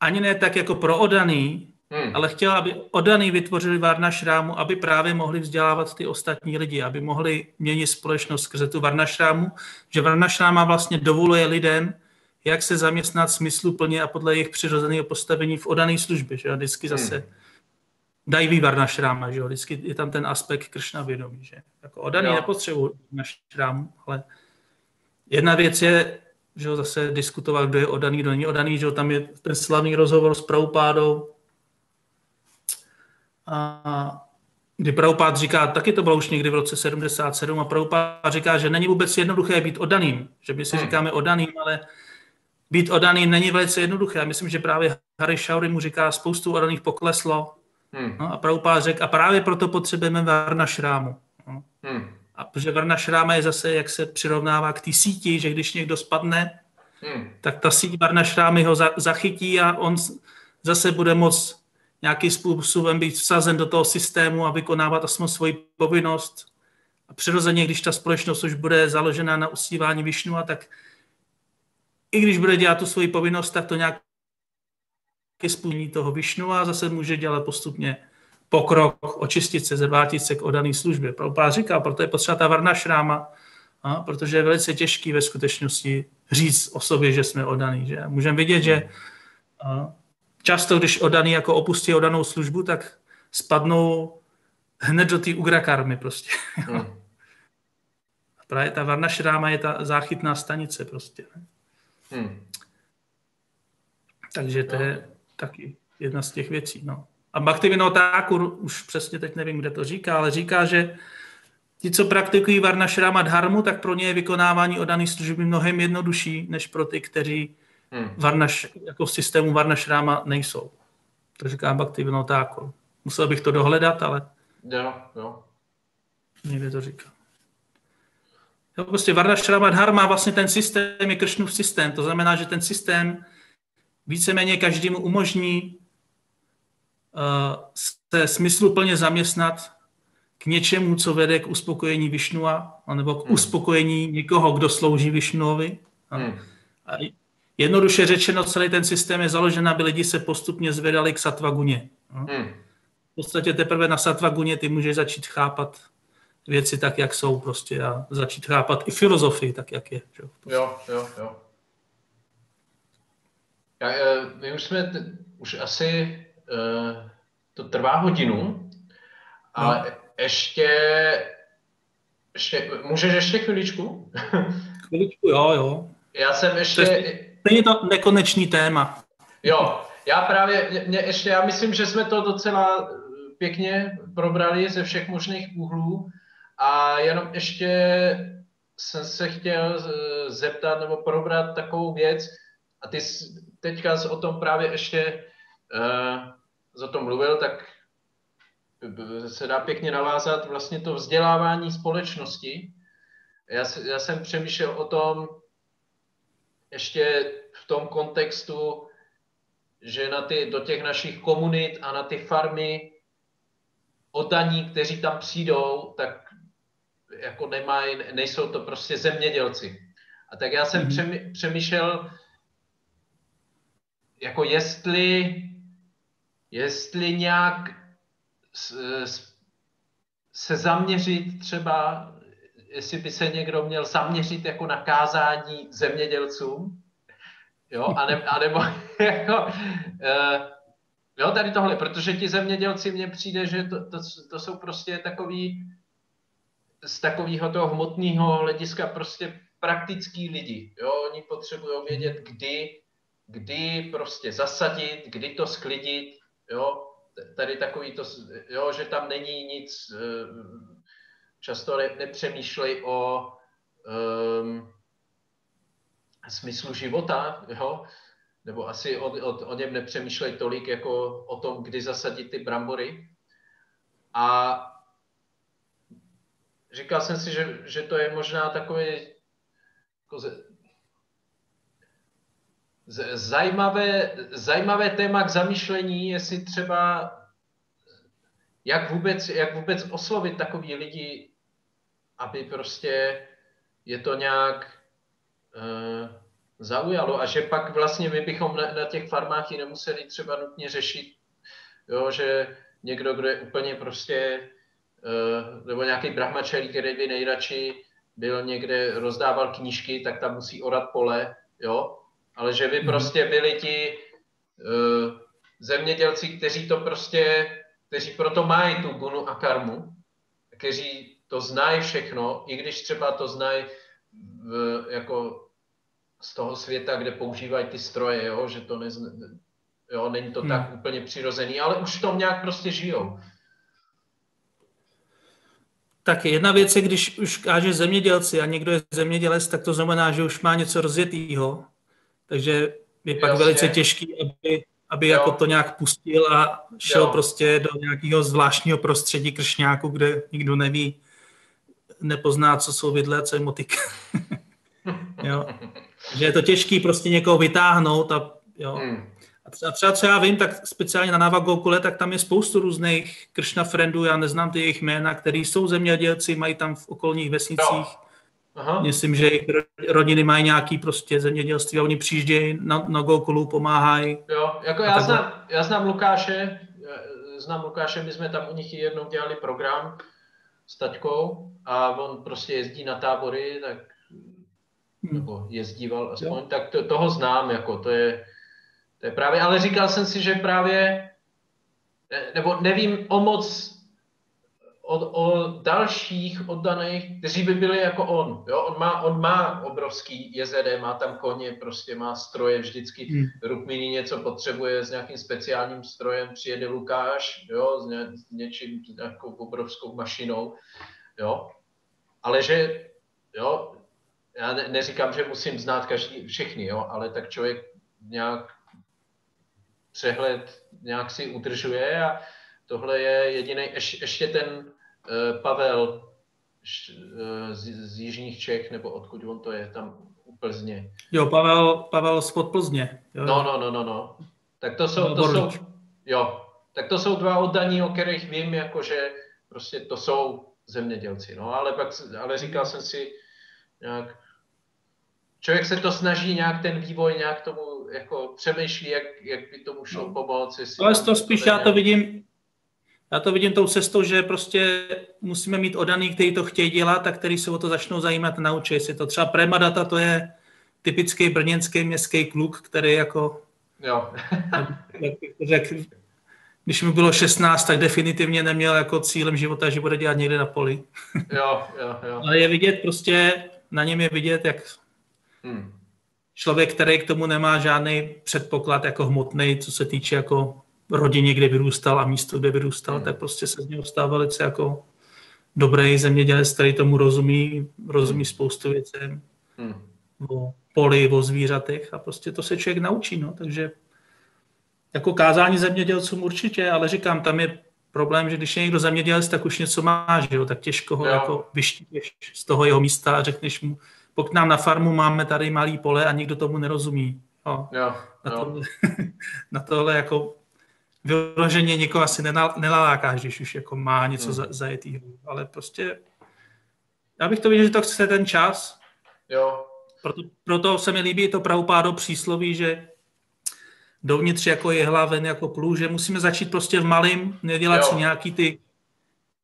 ani ne tak jako pro odaný, Hmm. Ale chtěla, aby odaný vytvořili Varnašrámu, aby právě mohli vzdělávat ty ostatní lidi, aby mohli měnit společnost skrze tu Varnašrámu, že Varnašráma vlastně dovoluje lidem, jak se zaměstnat smysluplně a podle jejich přirozeného postavení v odané službě. Že? A vždycky hmm. zase hmm. dají Varnašráma, že? vždycky je tam ten aspekt Kršna vědomí. Že? Jako odaný jo. nepotřebují Varnašrámu, ale jedna věc je, že zase diskutovat, kdo je odaný, kdo není odaný, že tam je ten slavný rozhovor s Praupádou, a kdy Prabhupád říká, taky to bylo už někdy v roce 77, a Prabhupád říká, že není vůbec jednoduché být odaným, že my si hmm. říkáme odaným, ale být odaný není velice jednoduché. Já myslím, že právě Harry Shauri mu říká, spoustu odaných pokleslo. Hmm. No, a Prabhupád řekl, a právě proto potřebujeme Varna Šrámu. No. Hmm. A protože Varna Šráma je zase, jak se přirovnává k té síti, že když někdo spadne, hmm. tak ta síť Varna Šrámy ho za, zachytí a on zase bude moct nějakým způsobem být vsazen do toho systému a vykonávat aspoň svoji povinnost. A přirozeně, když ta společnost už bude založena na usívání Višnu, a tak i když bude dělat tu svoji povinnost, tak to nějak splní toho Višnu a zase může dělat postupně pokrok, očistit se, zvrátit se k odané službě. Prabhupád říká, proto je potřeba ta varna šráma, a, protože je velice těžký ve skutečnosti říct o sobě, že jsme odaný. Že? Můžeme vidět, že a, často, když odaný jako opustí odanou službu, tak spadnou hned do té ugrakarmy prostě. [laughs] Hmm. A právě ta Varna Šráma je ta záchytná stanice prostě. Hmm. Takže to je taky jedna z těch věcí. No. A Bhaktivinoda Thakur, už přesně teď nevím, kde to říká, ale říká, že ti, co praktikují Varna Šráma Dharmu, tak pro ně je vykonávání odaných služby mnohem jednodušší, než pro ty, kteří hmm. Varnaš, jako v systému Varnašráma nejsou. To říká Bhakti Vinotáko. Musel bych to dohledat, ale... Jo, jo. Někde to říká. Jo, prostě Dhar má vlastně ten systém, je Kršnův systém. To znamená, že ten systém víceméně každému umožní uh, se smysluplně zaměstnat k něčemu, co vede k uspokojení Višnua, nebo k hmm. uspokojení někoho, kdo slouží Višnuovi. Hmm. A Jednoduše řečeno, celý ten systém je založen, aby lidi se postupně zvedali k satvaguně. No. Hmm. V podstatě teprve na satvaguně ty můžeš začít chápat věci tak, jak jsou prostě a začít chápat i filozofii tak, jak je. Že? Jo, jo, jo. Já, eh, my už jsme, už asi uh, to trvá hodinu, ale no. ještě, ještě, můžeš ještě chviličku? [laughs] chviličku, jo, jo. Já jsem ještě... Není to nekonečný téma. Jo, já právě, mě ještě, já myslím, že jsme to docela pěkně probrali ze všech možných úhlů a jenom ještě jsem se chtěl zeptat nebo probrat takovou věc a ty teďka o tom právě ještě uh, o tom mluvil, tak se dá pěkně navázat vlastně to vzdělávání společnosti. Já, já jsem přemýšlel o tom, ještě v tom kontextu, že na ty, do těch našich komunit a na ty farmy oddaní, kteří tam přijdou, tak jako nemají, nejsou to prostě zemědělci. A tak já jsem mm-hmm. přemýšlel, jako jestli, jestli nějak se zaměřit třeba jestli by se někdo měl zaměřit jako na kázání zemědělcům, jo, a, ne, a nebo [laughs] jako, uh, Jo, tady tohle, protože ti zemědělci mně přijde, že to, to, to jsou prostě takový z takového toho hmotného hlediska prostě praktický lidi. Jo, oni potřebují vědět, kdy, kdy prostě zasadit, kdy to sklidit, jo, tady takový to, jo, že tam není nic, eh, často ne, nepřemýšlej o um, smyslu života, jo, nebo asi o, o, o něm nepřemýšlej tolik jako o tom, kdy zasadit ty brambory. A říkal jsem si, že, že to je možná takový jako z, z, zajímavé, zajímavé téma k zamýšlení, jestli třeba jak vůbec, jak vůbec oslovit takový lidi, aby prostě je to nějak uh, zaujalo a že pak vlastně my bychom na, na těch farmách i nemuseli třeba nutně řešit, jo, že někdo, kdo je úplně prostě, uh, nebo nějaký brahmačelí, který by nejradši byl někde, rozdával knížky, tak tam musí orat pole, jo, ale že by mhm. prostě byli ti uh, zemědělci, kteří to prostě, kteří proto mají tu gunu a karmu, kteří to znají všechno, i když třeba to znají v, jako z toho světa, kde používají ty stroje, jo, že to nezna, jo, není to hmm. tak úplně přirozený, ale už v tom nějak prostě žijou. Tak jedna věc je, když už káže zemědělci a někdo je zemědělec, tak to znamená, že už má něco rozjetýho. Takže je pak Jasně. velice těžký, aby, aby jako to nějak pustil a šel jo. prostě do nějakého zvláštního prostředí kršňáku, kde nikdo neví, nepozná, co jsou vidle a co je motik. [laughs] jo. Že je to těžký prostě někoho vytáhnout a jo. Hmm. A třeba, třeba, co já vím, tak speciálně na Navagokule, tak tam je spoustu různých kršna friendů, já neznám ty jejich jména, který jsou zemědělci, mají tam v okolních vesnicích. Aha. Myslím, že jejich rodiny mají nějaký prostě zemědělství a oni přijíždějí na, na Gokulu, pomáhají. Jo, jako já znám, já znám Lukáše, znám Lukáše, my jsme tam u nich jednou dělali program s taťkou a on prostě jezdí na tábory, tak Hmm. nebo jezdíval aspoň, jo. tak to, toho znám, jako to je, to je právě, ale říkal jsem si, že právě, nebo nevím o moc o, o dalších oddaných, kteří by byli jako on. Jo? On, má, on má obrovský jezede, má tam koně, prostě má stroje, vždycky hmm. Rukmini něco potřebuje s nějakým speciálním strojem, přijede Lukáš jo? S, ně, s něčím, s nějakou obrovskou mašinou. Jo? Ale že jo, já ne, neříkám, že musím znát každý, všechny, jo, ale tak člověk nějak přehled nějak si udržuje a tohle je jediný, ješ, ještě ten Pavel š, uh, z, z Jižních Čech, nebo odkud on to je, tam u Plzně. Jo, Pavel, Pavel z Plzně. Jo. No, no, no, no, no. Tak to jsou, to jsou, jo, tak to jsou dva oddaní, o kterých vím, jakože prostě to jsou zemědělci, no, ale pak, ale říkal jsem si nějak, člověk se to snaží nějak ten vývoj nějak tomu jako přemýšlí, jak, jak by tomu šlo no. pomoct. Ale to spíš já to vidím, já to vidím tou cestou, že prostě musíme mít odaný, který to chtějí dělat a který se o to začnou zajímat naučí si to. Třeba Premadata to je typický brněnský městský kluk, který jako jo. [laughs] jak, když mu bylo 16, tak definitivně neměl jako cílem života, že bude dělat někde na poli. [laughs] jo, jo, jo. Ale je vidět prostě, na něm je vidět, jak Hmm. Člověk, který k tomu nemá žádný předpoklad jako hmotný, co se týče jako rodině, kde vyrůstal a místo, kde vyrůstal, hmm. tak prostě se z něho stává velice jako dobrý zemědělec, který tomu rozumí, rozumí hmm. spoustu věcí hmm. o poli, o zvířatech a prostě to se člověk naučí, no, takže jako kázání zemědělcům určitě, ale říkám, tam je problém, že když je někdo zemědělec, tak už něco má, že jo, tak těžko ho jo. jako vyštíš z toho jeho místa a řekneš mu, pokud nám na farmu máme tady malý pole a nikdo tomu nerozumí. Jo, jo, na, tohle, [laughs] na tohle jako vyloženě někoho asi nenaláká, když už jako má něco hmm. za, zajetýho. Ale prostě já bych to viděl, že to chce ten čas. Jo. Proto, proto se mi líbí to pravopádo přísloví, že dovnitř jako je hlaven jako plů, že musíme začít prostě v malým, nedělat jo. si nějaký ty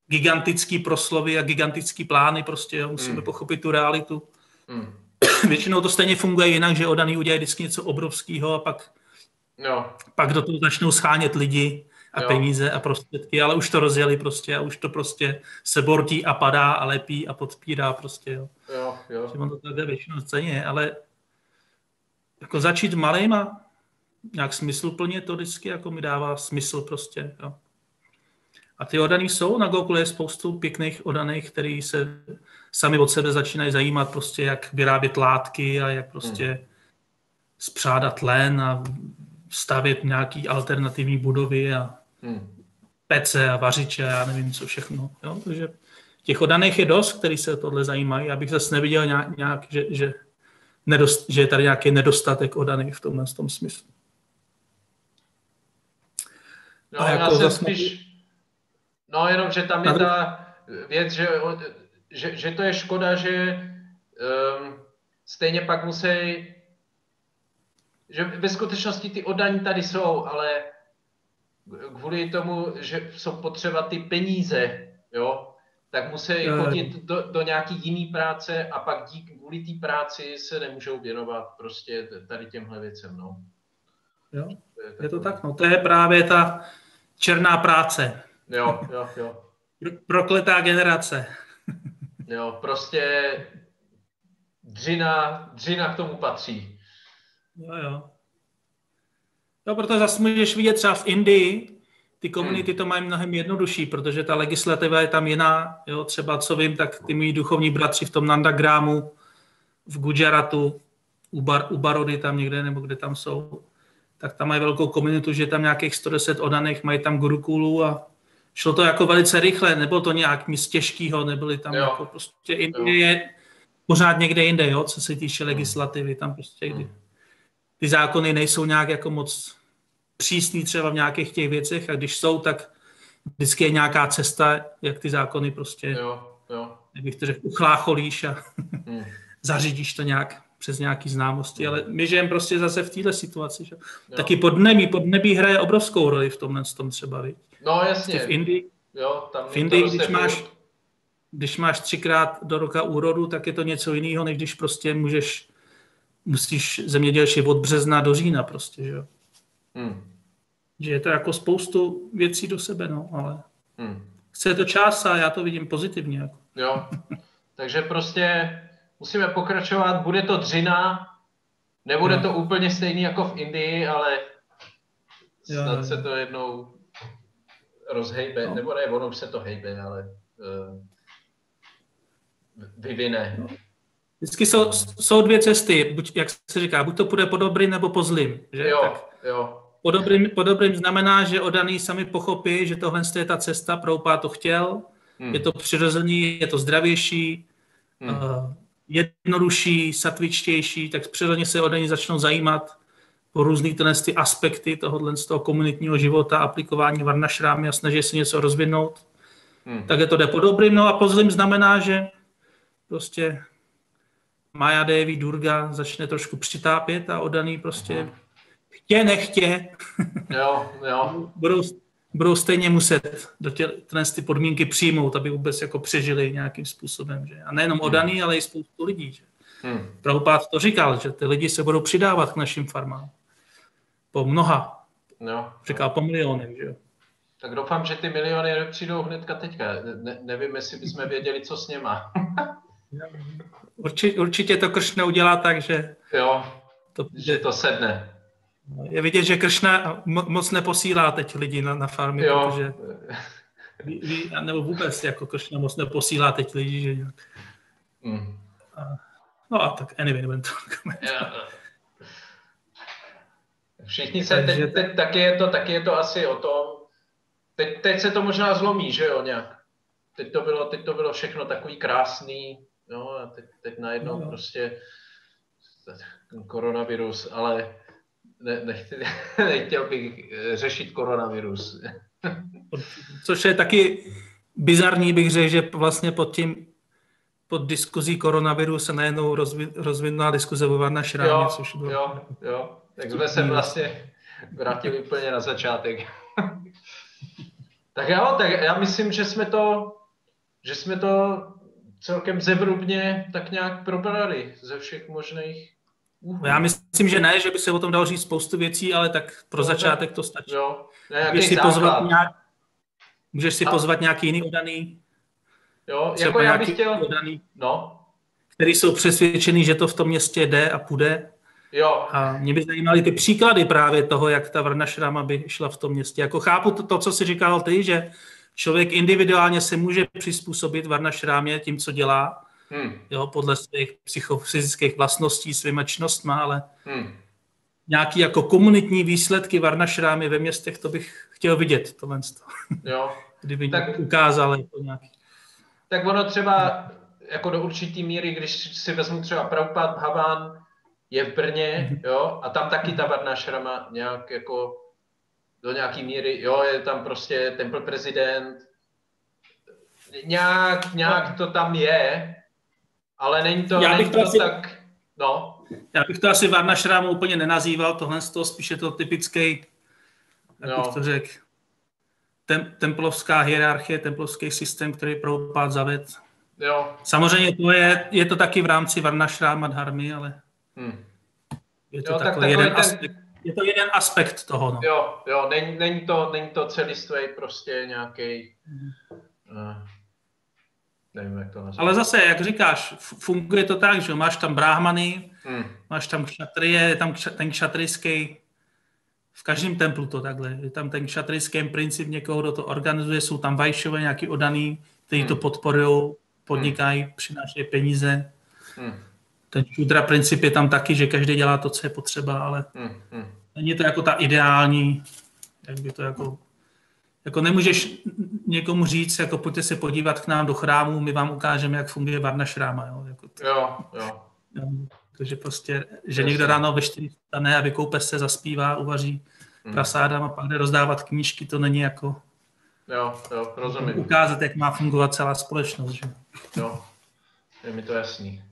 gigantický proslovy a gigantický plány, prostě jo. musíme hmm. pochopit tu realitu. Hmm. [coughs] Většinou to stejně funguje jinak, že odaný udělají vždycky něco obrovského a pak Jo. Pak do toho začnou schánět lidi a jo. peníze a prostředky, ale už to rozjeli prostě a už to prostě se bortí a padá a lepí a podpírá prostě, jo. Jo, jo. Že to takhle většinou ceně, ale jako začít malým a nějak smysluplně to vždycky jako mi dává smysl prostě, jo. A ty odaný jsou, na Google je spoustu pěkných odaných, který se sami od sebe začínají zajímat prostě, jak vyrábět látky a jak prostě hmm. spřádat len a stavět nějaký alternativní budovy a hmm. pece a vařiče a já nevím, co všechno. Jo? Takže těch odaných je dost, který se tohle zajímají. Abych zase neviděl nějak, nějak že, že, nedost, že je tady nějaký nedostatek odaných v tomhle tom smyslu. No, a jako já jsem spíš, no jenom, že tam je ta věc, že, že, že to je škoda, že um, stejně pak musí, že ve skutečnosti ty odaní tady jsou, ale kvůli tomu, že jsou potřeba ty peníze, jo, tak musí chodit do, do nějaký jiný práce a pak dík, kvůli té práci se nemůžou věnovat prostě tady těmhle věcem, no. Jo, je, je to tak, no. To je právě ta černá práce. Jo, jo, jo. Prokletá generace. Jo, prostě dřina, dřina k tomu patří. Jo, jo. Jo, protože zase můžeš vidět třeba v Indii, ty komunity hmm. to mají mnohem jednodušší, protože ta legislativa je tam jiná. Jo, třeba co vím, tak ty mý duchovní bratři v tom Nandagrámu, v Gujaratu, u, Bar, u Barody tam někde, nebo kde tam jsou, tak tam mají velkou komunitu, že tam nějakých 110 odaných, mají tam gurukulu a šlo to jako velice rychle, nebylo to nějak nic těžkého, nebyly tam jo. jako prostě Indie je pořád někde jinde, jo, co se týče hmm. legislativy, tam prostě kdy, hmm. Ty zákony nejsou nějak jako moc přísný třeba v nějakých těch věcech a když jsou, tak vždycky je nějaká cesta, jak ty zákony prostě, jo, jo. jak bych to řekl, uchlácholíš a hmm. [laughs] zařídíš to nějak přes nějaký známosti, ale my žijeme prostě zase v této situaci. Že? Taky podnebí, podnebí hraje obrovskou roli v tomhle tom třeba, viď? No jasně. Prostě v Indii, jo, tam v Indii když máš, když máš třikrát do roka úrodu, tak je to něco jiného, než když prostě můžeš, musíš zemědělčit od března do října prostě, že jo. Hmm. Že je to jako spoustu věcí do sebe, no, ale hmm. chce to čas a já to vidím pozitivně. Jako. Jo, takže prostě musíme pokračovat, bude to dřina, nebude no. to úplně stejný jako v Indii, ale snad jo. se to jednou rozhejbe, no. nebo ne, ono už se to hejbe, ale uh, vyvine. No. Vždycky jsou, jsou dvě cesty, buď, jak se říká, buď to půjde po dobrým nebo po zlým. Že? Jo, tak jo. Po dobrým, po dobrým znamená, že odaný sami pochopí, že tohle je ta cesta, Proupá to chtěl, hmm. je to přirozený, je to zdravější, hmm. uh, jednodušší, satvičtější, tak přirozeně se odaní začnou zajímat po různých ty aspekty tohohle z toho komunitního života, aplikování varnašrámy a snaží se něco rozvinout. Hmm. Tak je to jde po dobrým, no a po zlým znamená, že prostě Maja Devi Durga začne trošku přitápět a odaný prostě hmm. chtě, nechtě. Jo, jo. [laughs] budou, budou stejně muset do tě, ty podmínky přijmout, aby vůbec jako přežili nějakým způsobem. Že? A nejenom hmm. odaný, hmm. ale i spoustu lidí. Že? Hmm. Prabhupád to říkal, že ty lidi se budou přidávat k našim farmám. Po mnoha. Jo. Říkal po milionech, že Tak doufám, že ty miliony nepřijdou hnedka teďka. Ne, nevím, jestli bychom věděli, co s něma. [laughs] určitě, určitě to Kršna udělá tak, že... Jo, to, že to sedne. Je vidět, že Kršna moc neposílá teď lidi na, na farmy, jo. protože... Ví, ví, nebo vůbec jako Kršna moc neposílá teď lidi, že nějak... Mm. A, no a tak anyway, nebudem to komentovat. Všichni se, teď, teď, taky, je to, taky je to asi o tom, teď, teď se to možná zlomí, že jo, nějak. Teď to bylo, teď to bylo všechno takový krásný, no a teď, teď najednou no, prostě koronavirus, ale ne, nechci, [laughs] nechtěl bych eh, řešit koronavirus. [laughs] Což je taky bizarní, bych řekl, že vlastně pod tím pod diskuzí koronaviru se najednou rozvinula diskuze o Varna Šrámě, jo, což bylo... Jo, jo, tak jsme se vlastně vrátili úplně na začátek. [laughs] tak jo, tak já myslím, že jsme to, že jsme to celkem zevrubně tak nějak probrali ze všech možných Uh. Já myslím, že ne, že by se o tom dalo říct spoustu věcí, ale tak pro no, začátek to stačí. Jo. Můžeš si, pozvat nějak, můžeš si A... pozvat nějaký jiný odaný. Jo, jako já bych chtěl... Odaný, no. Který jsou přesvědčený, že to v tom městě jde a půjde. Jo. A mě by zajímaly ty příklady právě toho, jak ta Varna Šrama by šla v tom městě. Jako chápu to, to co jsi říkal ty, že člověk individuálně se může přizpůsobit Varna Šrámě tím, co dělá, hmm. jo, podle svých psychofyzických vlastností, svýma činnostma, ale hmm. nějaký jako komunitní výsledky Varna Šrámy ve městech, to bych chtěl vidět, tohle. Jo. [laughs] Kdyby tak, ukázal jako nějaký. Tak ono třeba jako do určitý míry, když si vezmu třeba Prabhupada Bhavan, je v Brně, mhm. jo, a tam taky ta Varna Šrama nějak jako do nějaký míry, jo, je tam prostě temple prezident, nějak, nějak to tam je, ale není to, Já bych to, to asi, tak, no. Já bych to asi Varna Šrámu úplně nenazýval, tohle z toho spíše to typický, jak bych to řekl, tem, templovská hierarchie, templovský systém, který Prabhupád zaved. Jo. Samozřejmě to je, je to taky v rámci Varna Šráma Dharmy, ale hmm. je to jo, takový tak jeden ten... aspekt je to jeden aspekt toho. No. Jo, jo, není, není, to, není to celistvý prostě nějaký. Uh, nevím, jak to nazvat. Ale zase, jak říkáš, funguje to tak, že máš tam bráhmany, hmm. máš tam kšatrie, je tam ten kšatrijský, v každém templu to takhle, je tam ten kšatrijský princip někoho, kdo to organizuje, jsou tam vajšové nějaký odaný, kteří hmm. to podporují, podnikají, hmm. přinášejí peníze. Hmm ten šudra princip je tam taky, že každý dělá to, co je potřeba, ale hmm, hmm. Není to jako ta ideální, jak by to jako, jako nemůžeš někomu říct, jako pojďte se podívat k nám do chrámu, my vám ukážeme, jak funguje Varna Šráma. Jo, jako to, jo, jo. Takže prostě, že Jasně. někdo ráno ve čtyři stane a vykoupe se, zaspívá, uvaří hmm. prasádám a pak jde rozdávat knížky, to není jako jo, jo, rozumím. ukázat, jak má fungovat celá společnost. Že? Jo, je mi to jasný.